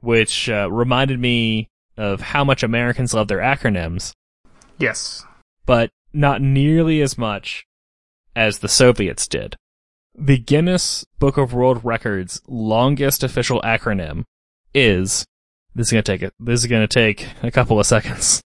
which uh, reminded me of how much Americans love their acronyms, Yes, but not nearly as much as the Soviets did. The Guinness Book of World Records longest official acronym is this is gonna take it. This is gonna take a couple of seconds.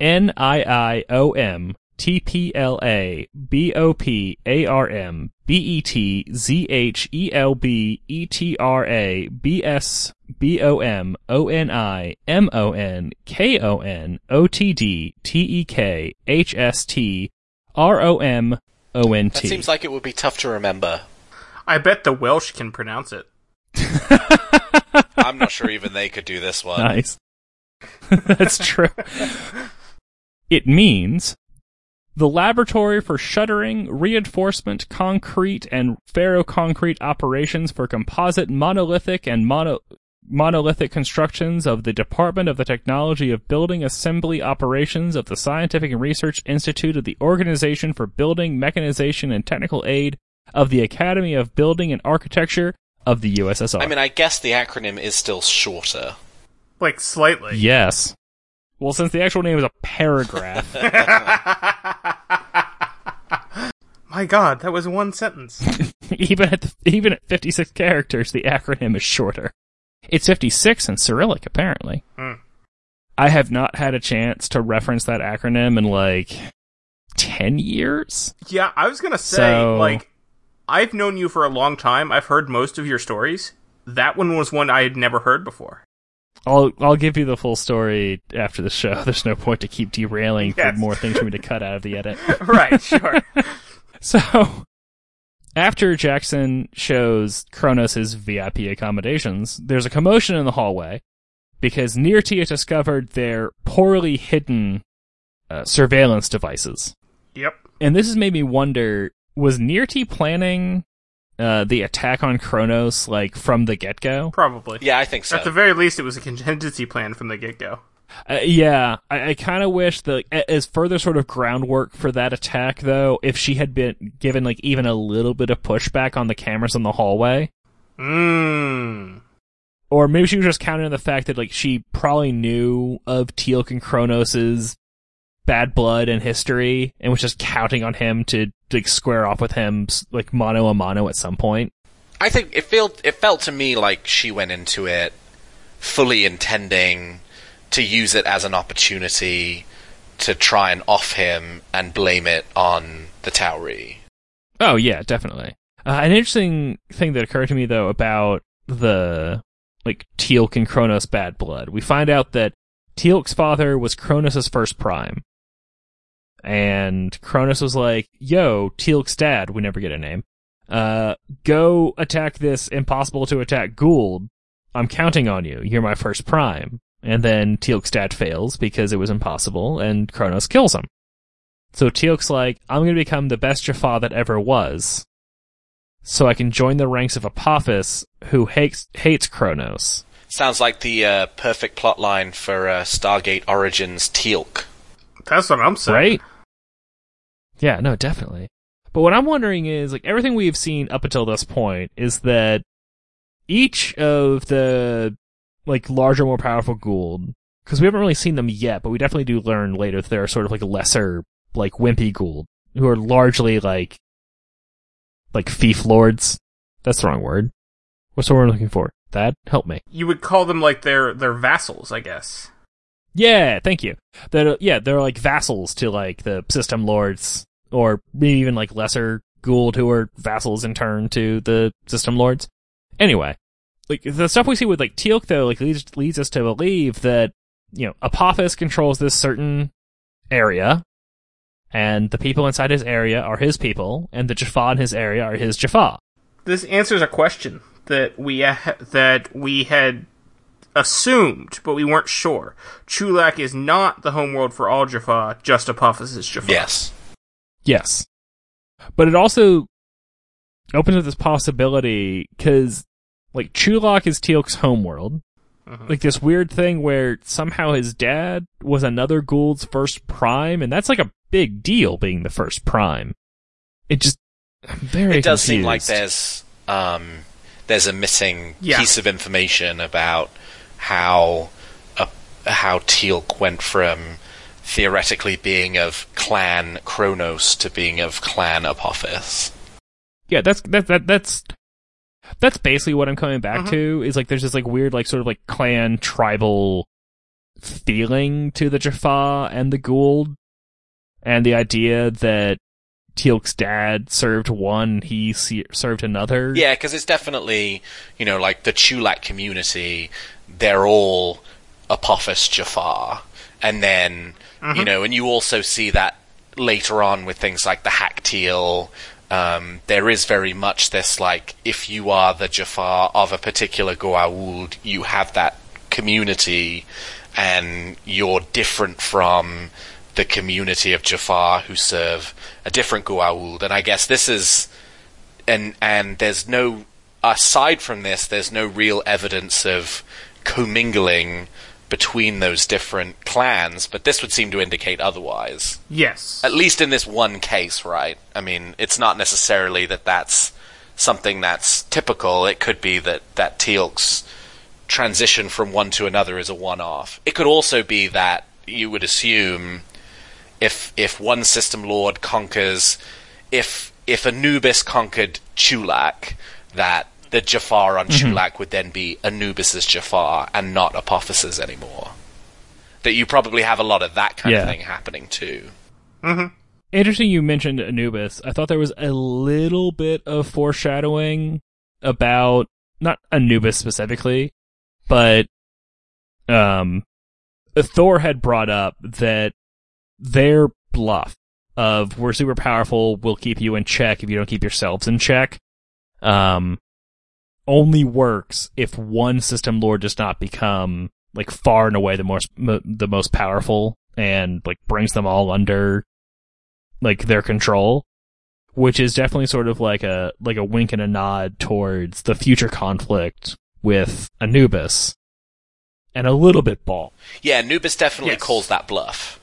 N I I O M T P L A B O P A R M B E T Z H E L B E T R A B S B O M O N I M O N K O N O T D T E K H S T R O M O N That seems like it would be tough to remember. I bet the Welsh can pronounce it. I'm not sure even they could do this one. Nice. That's true. It means the laboratory for shuttering, reinforcement, concrete, and ferroconcrete operations for composite monolithic and mono- monolithic constructions of the Department of the Technology of Building Assembly Operations of the Scientific and Research Institute of the Organization for Building, Mechanization, and Technical Aid of the Academy of Building and Architecture of the USSR. I mean, I guess the acronym is still shorter. Like slightly. Yes. Well, since the actual name is a paragraph, My God, that was one sentence. even at even at 56 characters, the acronym is shorter. It's 56 in Cyrillic, apparently. Hmm. I have not had a chance to reference that acronym in like 10 years. Yeah, I was gonna say, So- like, I've known you for a long time. I've heard most of your stories. That one was one I had never heard before. I'll I'll give you the full story after the show. There's no point to keep derailing Yes. for more things for me to cut out of the edit. right, sure. So, after Jackson shows Kronos his VIP accommodations, there's a commotion in the hallway because has discovered their poorly hidden uh, surveillance devices. yep. And this has made me wonder, was Nirrti planning uh, the attack on Kronos, like, from the get-go? Probably. Yeah, I think so. At the very least, it was a contingency plan from the get go. Uh, yeah, I, I kind of wish that as further sort of groundwork for that attack, though, if she had been given like even a little bit of pushback on the cameras in the hallway, Mmm. or maybe she was just counting on the fact that like she probably knew of Teal'c and Kronos's bad blood and history, and was just counting on him to like square off with him like mano a mano at some point. I think it felt it felt to me like she went into it fully intending to use it as an opportunity to try and off him and blame it on the Tauri. Oh yeah, definitely. Uh, an interesting thing that occurred to me though about the like Teal'c and Kronos bad blood. We find out that Teal'c's father was Kronos' first prime. And Kronos was like, yo, Teal'c's dad, we never get a name, uh, go attack this impossible to attack Goa'uld. I'm counting on you. You're my first prime. And then Teal'c's dad fails because it was impossible and Kronos kills him. So Teal'c's like, I'm gonna become the best Jaffa that ever was. so I can join the ranks of Apophis, who hates hates Kronos. Sounds like the uh, perfect plot line for uh, Stargate Origins Teal'c. That's what I'm saying. Right? Yeah, no, definitely. But what I'm wondering is, like, everything we've seen up until this point is that each of the, like, larger, more powerful Goa'uld, because we haven't really seen them yet, but we definitely do learn later that there are sort of like lesser, like, wimpy Goa'uld, who are largely like, like fief lords. That's the wrong word. What's the word I'm looking for? That help me. You would call them like their their vassals, I guess. Yeah, thank you. They're, uh, yeah, they're like vassals to like the system lords, or maybe even like lesser Goa'uld who are vassals in turn to the system lords. Anyway, like the stuff we see with like Teal'c though, like leads leads us to believe that you know Apophis controls this certain area, and the people inside his area are his people, and the Jaffa in his area are his Jaffa. This answers a question that we uh, that we had assumed, but we weren't sure. Chulak is not the homeworld for all Jaffa, just Apophis' Jaffa. Yes. Yes. But it also opens up this possibility because, like, Chulak is Teal'c's homeworld. Like this weird thing where somehow his dad was another Goa'uld's first prime, and that's like a big deal being the first prime. It just I'm very. It does seem like there's um, there's a missing Yeah. piece of information about how uh, how Teal'c went from theoretically being of clan Kronos to being of clan Apophis. yeah, that's that that that's that's basically what I'm coming back Mhm. to. Is like there's this like weird like sort of like clan tribal feeling to the Jaffa and the Goa'uld, and the idea that Teal'c's dad served one, he se- served another. Yeah, because it's definitely you know like the Chulak community. They're all Apophis Jaffa, and then you know, and you also see that later on with things like the Hak'tyl. Um, there is very much this like if you are the Jaffa of a particular Goa'uld, you have that community, and you're different from the community of Jaffa who serve a different Goa'uld. And I guess this is and and there's no aside from this there's no real evidence of commingling between those different clans but this would seem to indicate otherwise. Yes. at least in this one case right? I mean it's not necessarily that that's something that's typical. It could be that that Teal'c's transition from one to another is a one-off. It could also be that you would assume if if one system lord conquers if if Anubis conquered Chulak, that the Jaffa on Chulak would then be Anubis's Jaffa and not Apophis's anymore. That you probably have a lot of that kind Yeah. of thing happening too. Interesting you mentioned Anubis. I thought there was a little bit of foreshadowing about not Anubis specifically, but um Thor had brought up that their bluff of we're super powerful, we'll keep you in check if you don't keep yourselves in check. Um only works if one system lord does not become like far and away the most m- the most powerful and like brings them all under like their control, which is definitely sort of like a like a wink and a nod towards the future conflict with Anubis, and a little bit Ba'al. Yeah, Anubis definitely Yes. calls that bluff.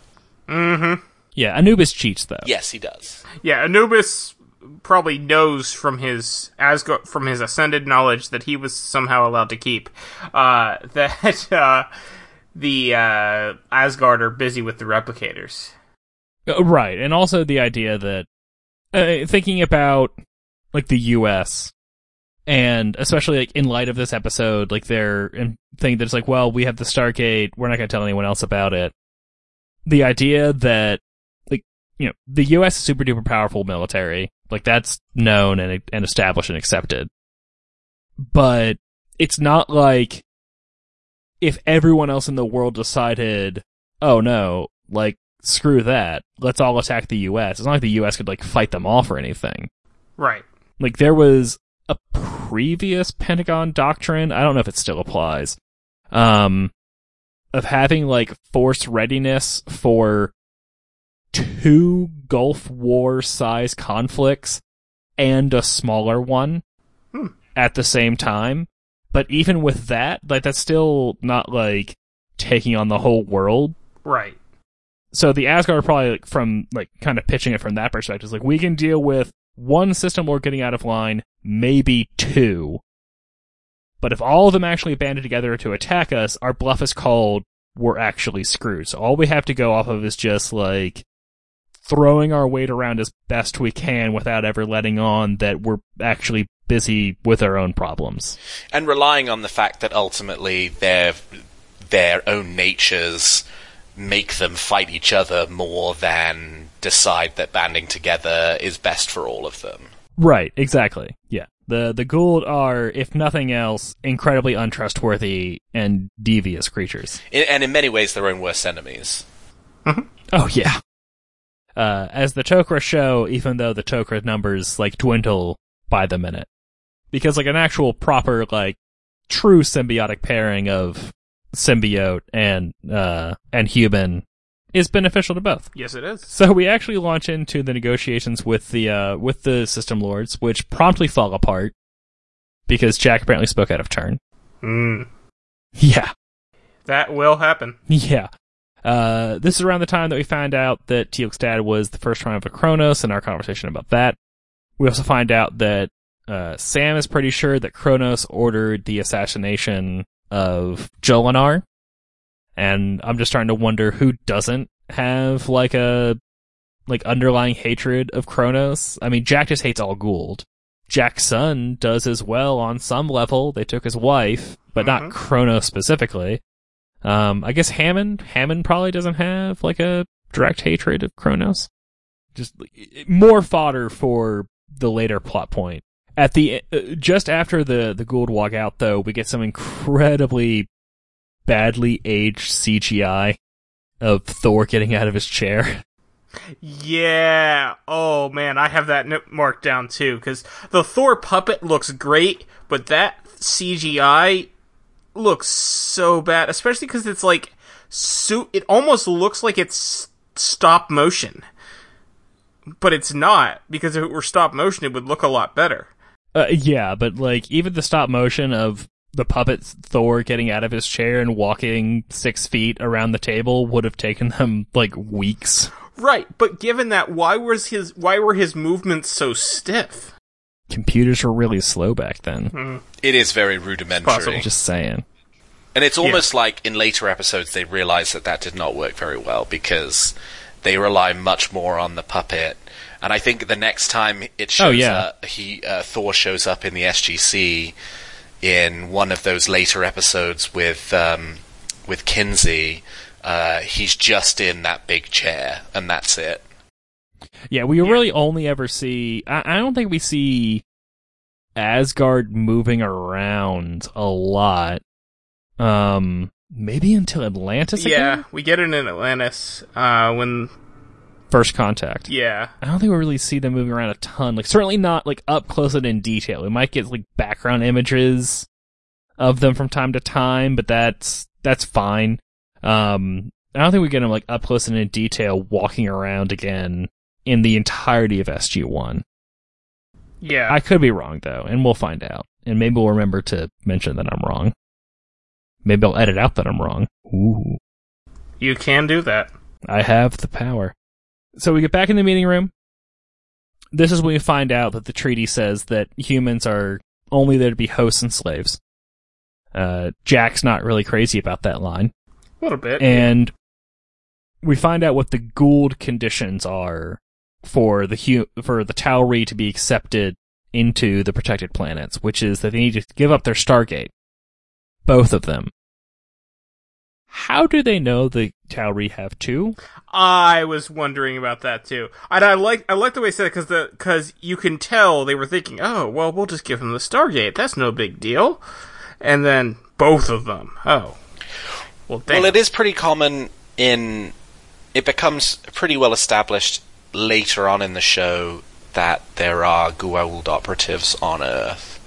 Mm-hmm. Yeah, Anubis cheats though. Yes, he does. Yeah, Anubis probably knows from his Asgard from his ascended knowledge that he was somehow allowed to keep uh, that uh, the uh, Asgard are busy with the replicators. Uh, Right, and also the idea that uh, thinking about like the U.S. and especially like in light of this episode, like their thing that's like, well, we have the Stargate, we're not going to tell anyone else about it. The idea that you know the U.S. is super duper powerful military, like that's known and and established and accepted, but it's not like if everyone else in the world decided, oh no, like screw that, let's all attack the U.S. It's not like the U.S. could like fight them off or anything. Right. Like there was a previous Pentagon doctrine, I don't know if it still applies, um, of having like force readiness for two Gulf War size conflicts and a smaller one Hmm. at the same time. But even with that, like that's still not like taking on the whole world. Right. So the Asgard are probably like from like kind of pitching it from that perspective. It's like we can deal with one system lord getting out of line, maybe two. But if all of them actually banded together to attack us, our bluff is called, we're actually screwed. So all we have to go off of is just like throwing our weight around as best we can without ever letting on that we're actually busy with our own problems. and relying on the fact that ultimately their their own natures make them fight each other more than decide that banding together is best for all of them. Right, exactly. Yeah. The the Goa'uld are, if nothing else, incredibly untrustworthy and devious creatures. I- and in many ways, their own worst enemies. Mm-hmm. Oh yeah. Uh, as the Tok'ra show, even though the Tok'ra numbers like dwindle by the minute, because like an actual proper like true symbiotic pairing of symbiote and uh and human is beneficial to both. Yes, it is. So we actually launch into the negotiations with the uh with the system lords, which promptly fall apart because Jack apparently spoke out of turn. Mm. Yeah. That will happen. Yeah. Uh, this is around the time that we find out that Teal'c's dad was the first triumph of Kronos and our conversation about that. We also find out that, uh, Sam is pretty sure that Kronos ordered the assassination of Jolinar. And I'm just starting to wonder who doesn't have like a, like underlying hatred of Kronos. I mean, Jack just hates all Goa'uld. Jack's son does as well on some level. They took his wife, but not Mhm. Kronos specifically. Um, I guess Hammond, Hammond probably doesn't have like a direct hatred of Kronos. Just more fodder for the later plot point. At the uh, just after the the Goa'uld walk out, though, we get some incredibly badly aged CGI of Thor getting out of his chair. Yeah. Oh man, I have that marked down too because the Thor puppet looks great, but that CGI looks so bad, especially because it's like so. It almost looks like it's stop motion, but it's not because if it were stop motion, it would look a lot better. Uh, yeah, but like even the stop motion of the puppet Thor getting out of his chair and walking six feet around the table would have taken them like weeks. Right, but given that, why was his why were his movements so stiff? Computers were really slow back then. It is very rudimentary. Possible. Just saying. And it's almost like in later episodes they realize that that did not work very well because they rely much more on the puppet. And I think the next time it shows Oh, yeah. up, he uh, Thor shows up in the SGC in one of those later episodes with um, with Kinsey. Uh, he's just in that big chair, and that's it. Yeah, we really only ever see. I, I don't think we see Asgard moving around a lot. Um, maybe until Atlantis Yeah, again? we get it in Atlantis uh, when First contact. yeah I don't think we really see them moving around a ton. Like, certainly not like up close and in detail. We might get like background images of them from time to time, but that's that's fine. Um, I don't think we get them like up close and in detail walking around again in the entirety of SG One. yeah I could be wrong though, and we'll find out. And maybe we'll remember to mention that I'm wrong. Maybe I'll edit out that I'm wrong. Ooh. you can do that. I have the power. So we get back in the meeting room. This is when we find out that the treaty says that humans are only there to be hosts and slaves. Uh, Jack's not really crazy about that line. A little bit. And we find out what the Goa'uld conditions are for the hu- for the Tauri to be accepted into the protected planets, which is that they need to give up their Stargate. Both of them. How do they know the Tauri have two? I was wondering about that too. And I like I like the way he said it because the because you can tell they were thinking, oh well, we'll just give them the Stargate. That's no big deal. And then both of them. Oh, well, damn. Well, it is pretty common in. It becomes pretty well established later on in the show that there are Goa'uld operatives on Earth.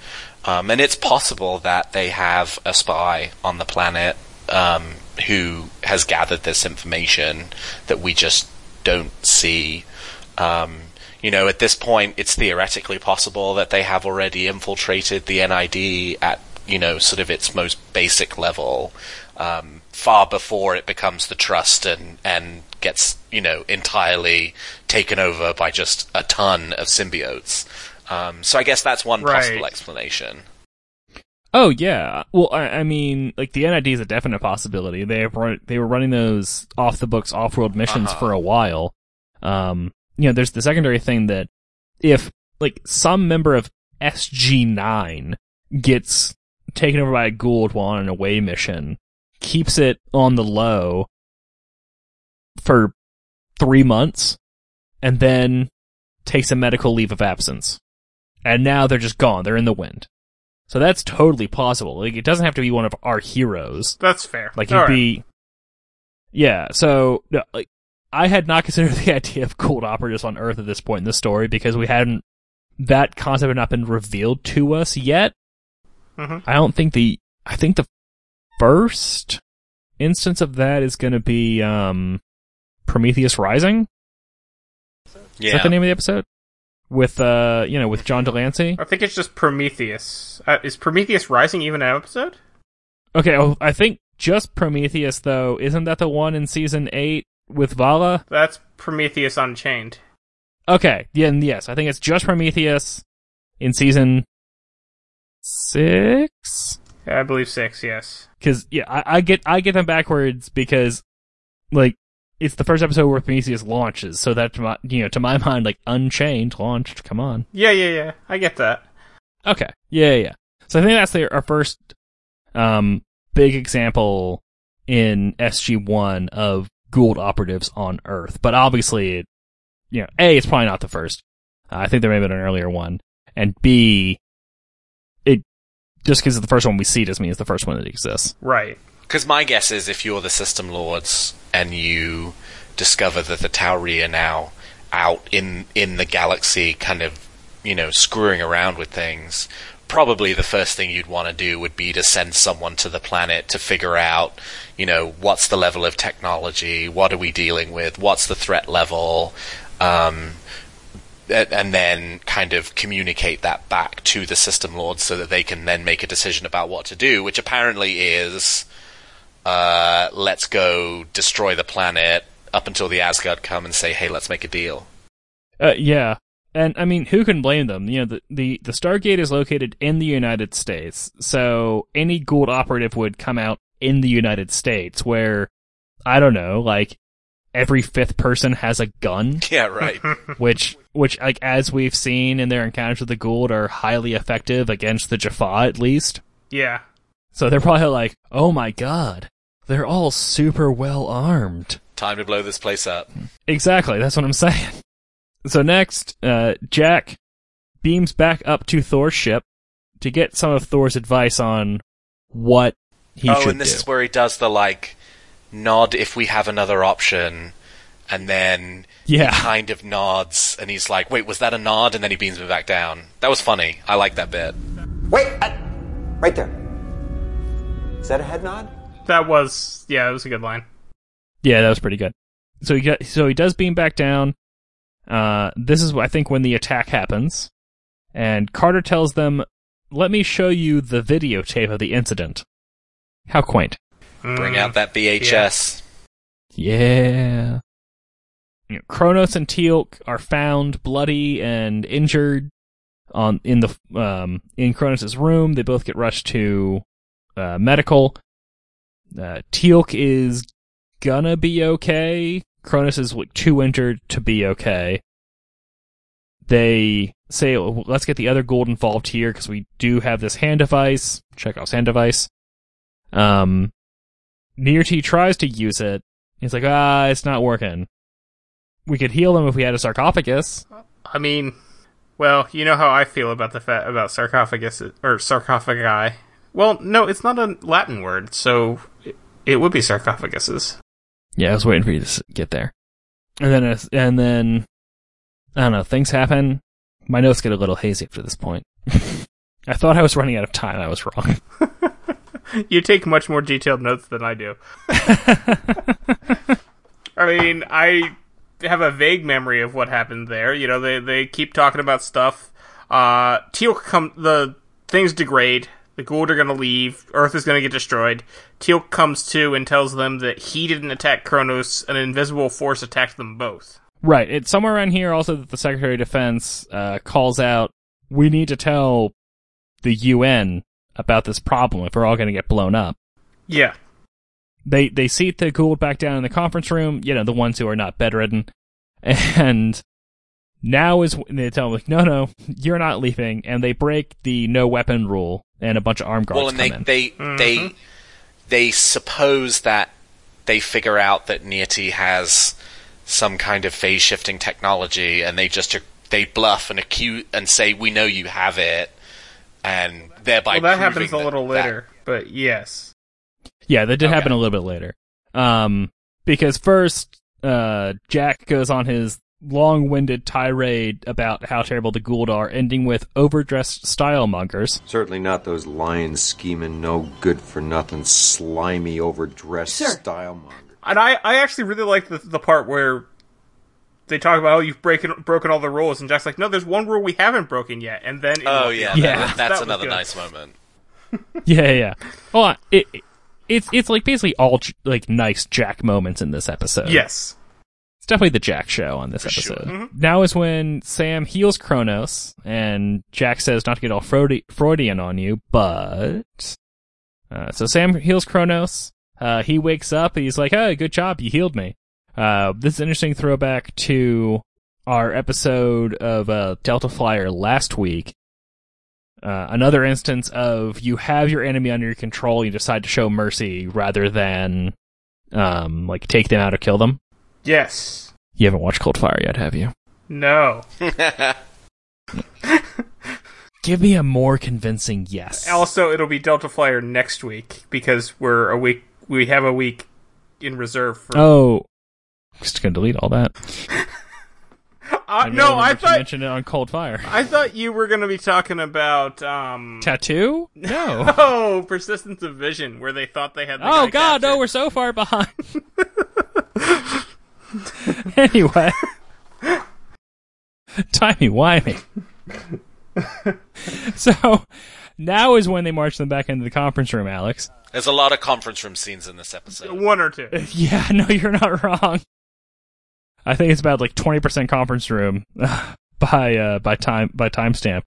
Um, and it's possible that they have a spy on the planet um, who has gathered this information that we just don't see. Um, you know, at this point, it's theoretically possible that they have already infiltrated the NID at, you know, sort of its most basic level, um, far before it becomes the trust and, and gets, you know, entirely taken over by just a ton of symbiotes. Um, so I guess that's one Right. possible explanation. Oh yeah. Well, I, I mean, like the NID is a definite possibility. They have run, they were running those off the books off world missions Uh-huh. for a while. Um, you know, there's the secondary thing that if like some member of SG9 gets taken over by a Goa'uld while on an away mission, keeps it on the low for three months, and then takes a medical leave of absence. And now they're just gone. They're in the wind. So that's totally possible. Like it doesn't have to be one of our heroes. That's fair. Like it'd be Yeah, so no, like I had not considered the idea of Goa'uld operatives on Earth at this point in the story because we hadn't that concept had not been revealed to us yet. Mhm. I don't think the I think the first instance of that is going to be um Prometheus Rising. Is Yeah. that the name of the episode? With uh, you know, with John de Lancie. I think it's just Prometheus. Uh, is Prometheus Rising even an episode? Okay, oh, I think just Prometheus though. Isn't that the one in season eight with Vala? That's Prometheus Unchained. Okay, yeah, and yes, I think it's just Prometheus in season six. I believe six. Yes. Because yeah, I, I get I get them backwards because like it's the first episode where Prometheus launches, so that to my, you know to my mind like Unchained launched. Come on. Yeah, yeah, yeah. I get that. Okay. Yeah, yeah. So I think that's the, our first um big example in SG1 of Goa'uld operatives on Earth. But obviously, it, you know, A, it's probably not the first. Uh, I think there may have been an earlier one. And B, just because it's the first one we see doesn't mean it's the first one that exists. Right. Because my guess is if you're the system lords and you discover that the Tau'ri are now out in in the galaxy, kind of you know screwing around with things, probably the first thing you'd want to do would be to send someone to the planet to figure out, you know, what's the level of technology, what are we dealing with, what's the threat level. Um, a- and then kind of communicate that back to the system lords so that they can then make a decision about what to do, which apparently is uh, let's go destroy the planet up until the Asgard come and say, hey, let's make a deal. Uh, yeah. And I mean, who can blame them? You know, the, the, the Stargate is located in the United States, so any Goa'uld operative would come out in the United States, where, I don't know, like, every fifth person has a gun, Yeah, right. which, which, like, as we've seen in their encounters with the Goa'uld, are highly effective against the Jaffa, at least. Yeah. So they're probably like, oh my god, they're all super well armed. Time to blow this place up. Exactly, that's what I'm saying. So next, uh, Jack beams back up to Thor's ship to get some of Thor's advice on what he oh, should and this do. is where he does the like nod if we have another option, and then Yeah. he kind of nods, and he's like, "Wait, was that a nod?" And then he beams me back down. That was funny. I like that bit. Wait! I, right there. Is that a head nod? That was yeah, that was a good line. Yeah, that was pretty good. So he got, so he does beam back down. Uh, this is I think when the attack happens, and Carter tells them, "Let me show you the videotape of the incident." How quaint. Bring Mm. out that VHS. Yeah. You know, Cronus and Teal'c are found bloody and injured on in the um in Cronus' room. They both get rushed to uh, medical. Uh, Teal'c is gonna be okay. Cronus is like too injured to be okay. They say, "Well, "Let's get the other Goa'uld involved here because we do have this hand device." Check Chekhov's hand device. Um, Nirrti tries to use it. He's like, ah, it's not working. We could heal him if we had a sarcophagus. I mean, well, you know how I feel about the fa- about sarcophagus or sarcophagi. Well, no, it's not a Latin word, so it, it would be sarcophaguses. Yeah, I was waiting for you to get there. And then, and then, I don't know, things happen. My notes get a little hazy after this point. I thought I was running out of time. I was wrong. You take much more detailed notes than I do. I mean, I have a vague memory of what happened there. You know, they they keep talking about stuff. Uh, Teal come the things degrade. The Goa'uld are gonna leave. Earth is gonna get destroyed. Teal'c comes to and tells them that he didn't attack Cronus. An invisible force attacked them both. Right. It's somewhere around here also that the Secretary of Defense uh, calls out, we need to tell the UN about this problem if we're all going to get blown up. Yeah. They they seat the Goa'uld back down in the conference room, you know, the ones who are not bedridden. And now is when they tell them, like, no, no, you're not leaving. And they break the no weapon rule and a bunch of armed guards well, and come they in. they Mm-hmm. they they suppose that they figure out that Nirrti has some kind of phase shifting technology, and they just they bluff and accuse and say, "We know you have it," and thereby well, that proving happens a that- little that- later, but yes. Yeah, that did Okay. happen a little bit later. Um, because first, uh, Jack goes on his long-winded tirade about how terrible the Goa'uld are, ending with overdressed style mongers. Certainly not those lions scheming, no good for nothing, slimy, overdressed Sir. style monger. And I, I actually really like the the part where they talk about how you've broken broken all the rules, and Jack's like, "No, there's one rule we haven't broken yet." And then, Oh yeah, Yeah. that- that's That another nice moment. Yeah, yeah, yeah. Hold on. It, it- it's it's like basically all like nice Jack moments in this episode. yes, It's definitely the Jack show on this For sure. episode. Now is when Sam heals Cronus, and Jack says not to get all Freudi- Freudian on you, but uh, so Sam heals Cronus. Uh, he wakes up. He's like, "Hey, good job, you healed me." Uh, this is an interesting throwback to our episode of uh, Delta Flyer last week. Uh, another instance of you have your enemy under your control, you decide to show mercy rather than um, like take them out or kill them. yes, You haven't watched Cold Fire yet, have you? no. Give me a more convincing yes. Also, it'll be Delta Flyer next week because we're a week. We have a week in reserve for. oh, just gonna delete all that. Uh, didn't no, remember I to thought mention it on Cold Fire. I thought you were going to be talking about um. Tattoo? No. Oh, persistence of vision, where they thought they had. The oh guy God, no, we're so far behind. anyway, timey wimey. so now is when they march them back into the conference room, Alex. There's a lot of conference room scenes in this episode. one or two. Yeah, no, you're not wrong. I think it's about like twenty percent conference room by uh, by time by timestamp.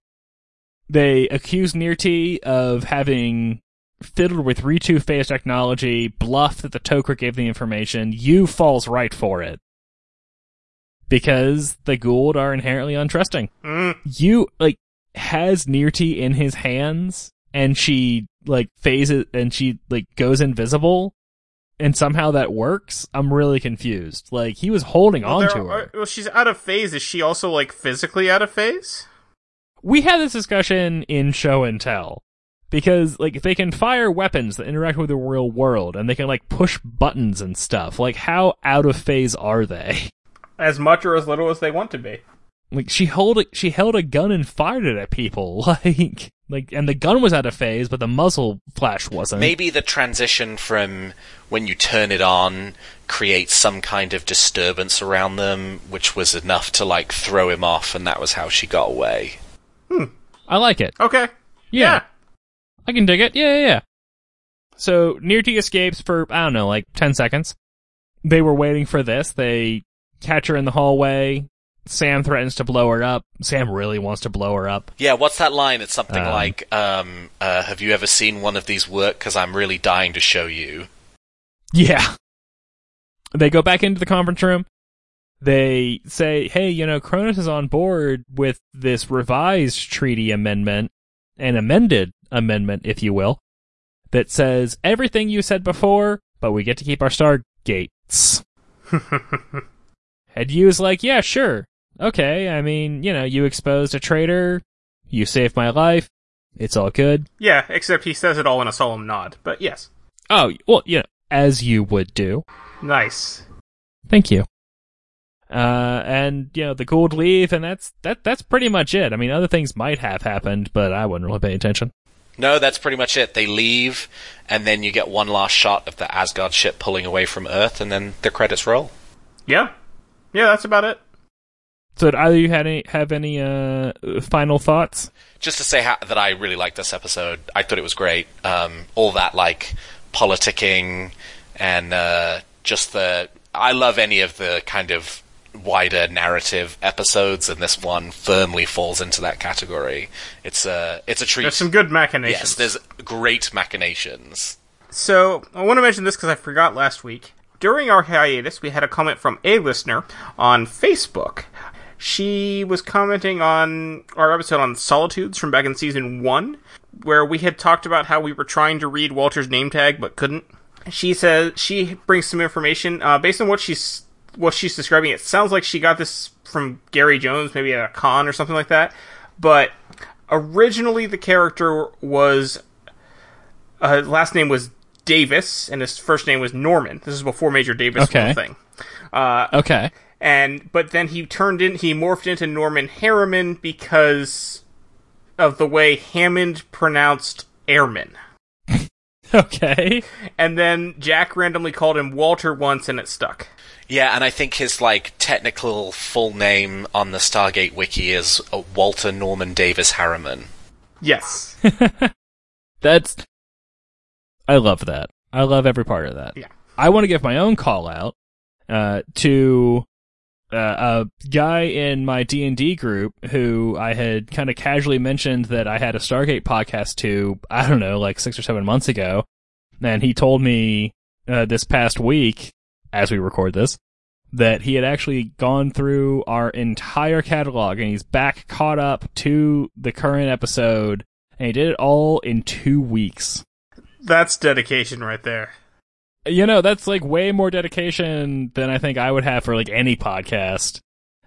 They accuse Nirrti of having fiddled with Reetou phase technology, bluff that the Tok'ra gave the information. Yu falls right for it. Because the Goa'uld are inherently untrusting. Mm. Yu like has Nirrti in his hands and she like phases and she like goes invisible and somehow that works, I'm really confused. Like he was holding Well, on to her. are- well, she's out of phase. Is she also like physically out of phase? we had this discussion in show and tell because like they can fire weapons that interact with the real world and they can like push buttons and stuff like how out of phase are they As much or as little as they want to be. Like she held a, she held a gun and fired it at people. Like like and the gun was out of phase but the muzzle flash wasn't. Maybe the transition from when you turn it on creates some kind of disturbance around them, which was enough to like throw him off, and that was how she got away. Hmm. I like it. Okay. yeah, i can dig it. Yeah yeah yeah. So Nirrti escapes for i don't know like 10 seconds. They were waiting for this. They catch her in the hallway sam threatens to blow her up sam really wants to blow her up Yeah, what's that line? It's something Um, like, um, uh, "Have you ever seen one of these work? Because I'm really dying to show you." Yeah. They go back into the conference room. They say, hey, you know, Cronus is on board with this revised treaty amendment, an amended amendment, if you will, that says everything Yu said before, but we get to keep our stargates. and you was like, yeah, sure. Okay, I mean, you know, you exposed a traitor, you saved my life, it's all good. Yeah, except he says it all in a solemn nod. But yes, Oh, well, you know, as you would do. nice. Thank you. Uh, and you know the Goa'uld leave, and that's that. That's pretty much it. I mean, other things might have happened, but I wouldn't really pay attention. No, that's pretty much it. They leave, and then you get one last shot of the Asgard ship pulling away from Earth, and then the credits roll. Yeah, Yeah, that's about it. So, did either of you had any have any uh, final thoughts? Just to say how, that I really liked this episode. I thought it was great. Um, all that like politicking and uh, just the. I love any of the kind of wider narrative episodes, and this one firmly falls into that category. It's a it's a treat. There's some good machinations. Yes, there's great machinations. So I want to mention this because I forgot last week. During our hiatus, we had a comment from a listener on Facebook. She was commenting on our episode on Solitudes from back in season one, where we had talked about how we were trying to read Walter's name tag but couldn't. She says she brings some information uh, based on what she's what she's describing. It sounds like she got this from Gary Jones, maybe at a con or something like that. But originally, the character was uh, last name was Davis, and his first name was Norman. This is before Major Davis Okay. thing. Uh, Okay. And but then he turned in, he morphed into Norman Harriman because of the way Hammond pronounced airman. Okay. And then Jack randomly called him Walter once, and it stuck. Yeah, and I think his like technical full name on the Stargate wiki is uh, Walter Norman Davis Harriman. Yes. That's. I love that. I love every part of that. Yeah. I want to give my own call out uh, to uh, a guy in my D and D group who I had kind of casually mentioned that I had a Stargate podcast to. I don't know, like six or seven months ago, and he told me uh, this past week, as we record this, that he had actually gone through our entire catalog and he's back caught up to the current episode, and he did it all in two weeks. That's dedication right there. You know, that's like way more dedication than I think I would have for like any podcast.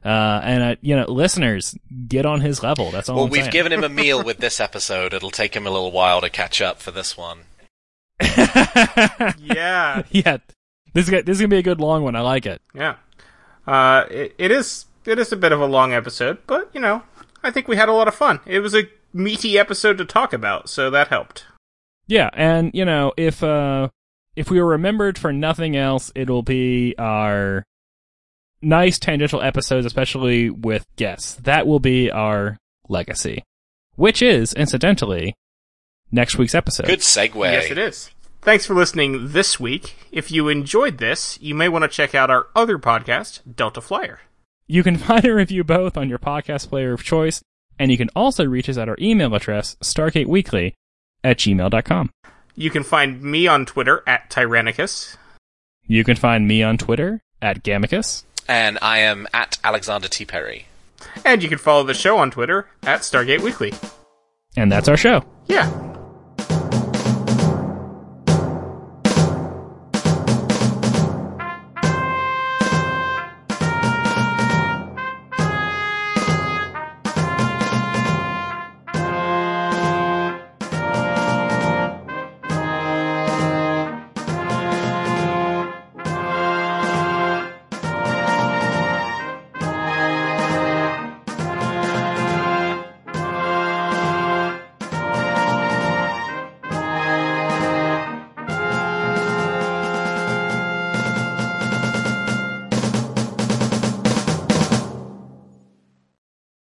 Uh, and uh, you know, listeners, get on his level. That's all. well, I'm we've saying. given him a meal with this episode. It'll take him a little while to catch up for this one. Yeah. yeah, this is gonna- this is gonna be a good long one. I like it. Yeah. Uh, it, it is it is a bit of a long episode, but you know, I think we had a lot of fun. It was a meaty episode to talk about, so that helped. Yeah, and you know, if uh if we are remembered for nothing else, it'll be our nice tangential episodes, especially with guests. That will be our legacy. Which is, incidentally, next week's episode. Good segue. Yes, it is. Thanks for listening this week. If you enjoyed this, you may want to check out our other podcast, Delta Flyer. You can find and review both on your podcast player of choice, and you can also reach us at our email address, stargateweekly at gmail.com. You can find me on Twitter at Tyrannicus. You can find me on Twitter at Gamicus. And I am at Alexander T. Perry. And you can follow the show on Twitter at Stargate Weekly. And that's our show. Yeah.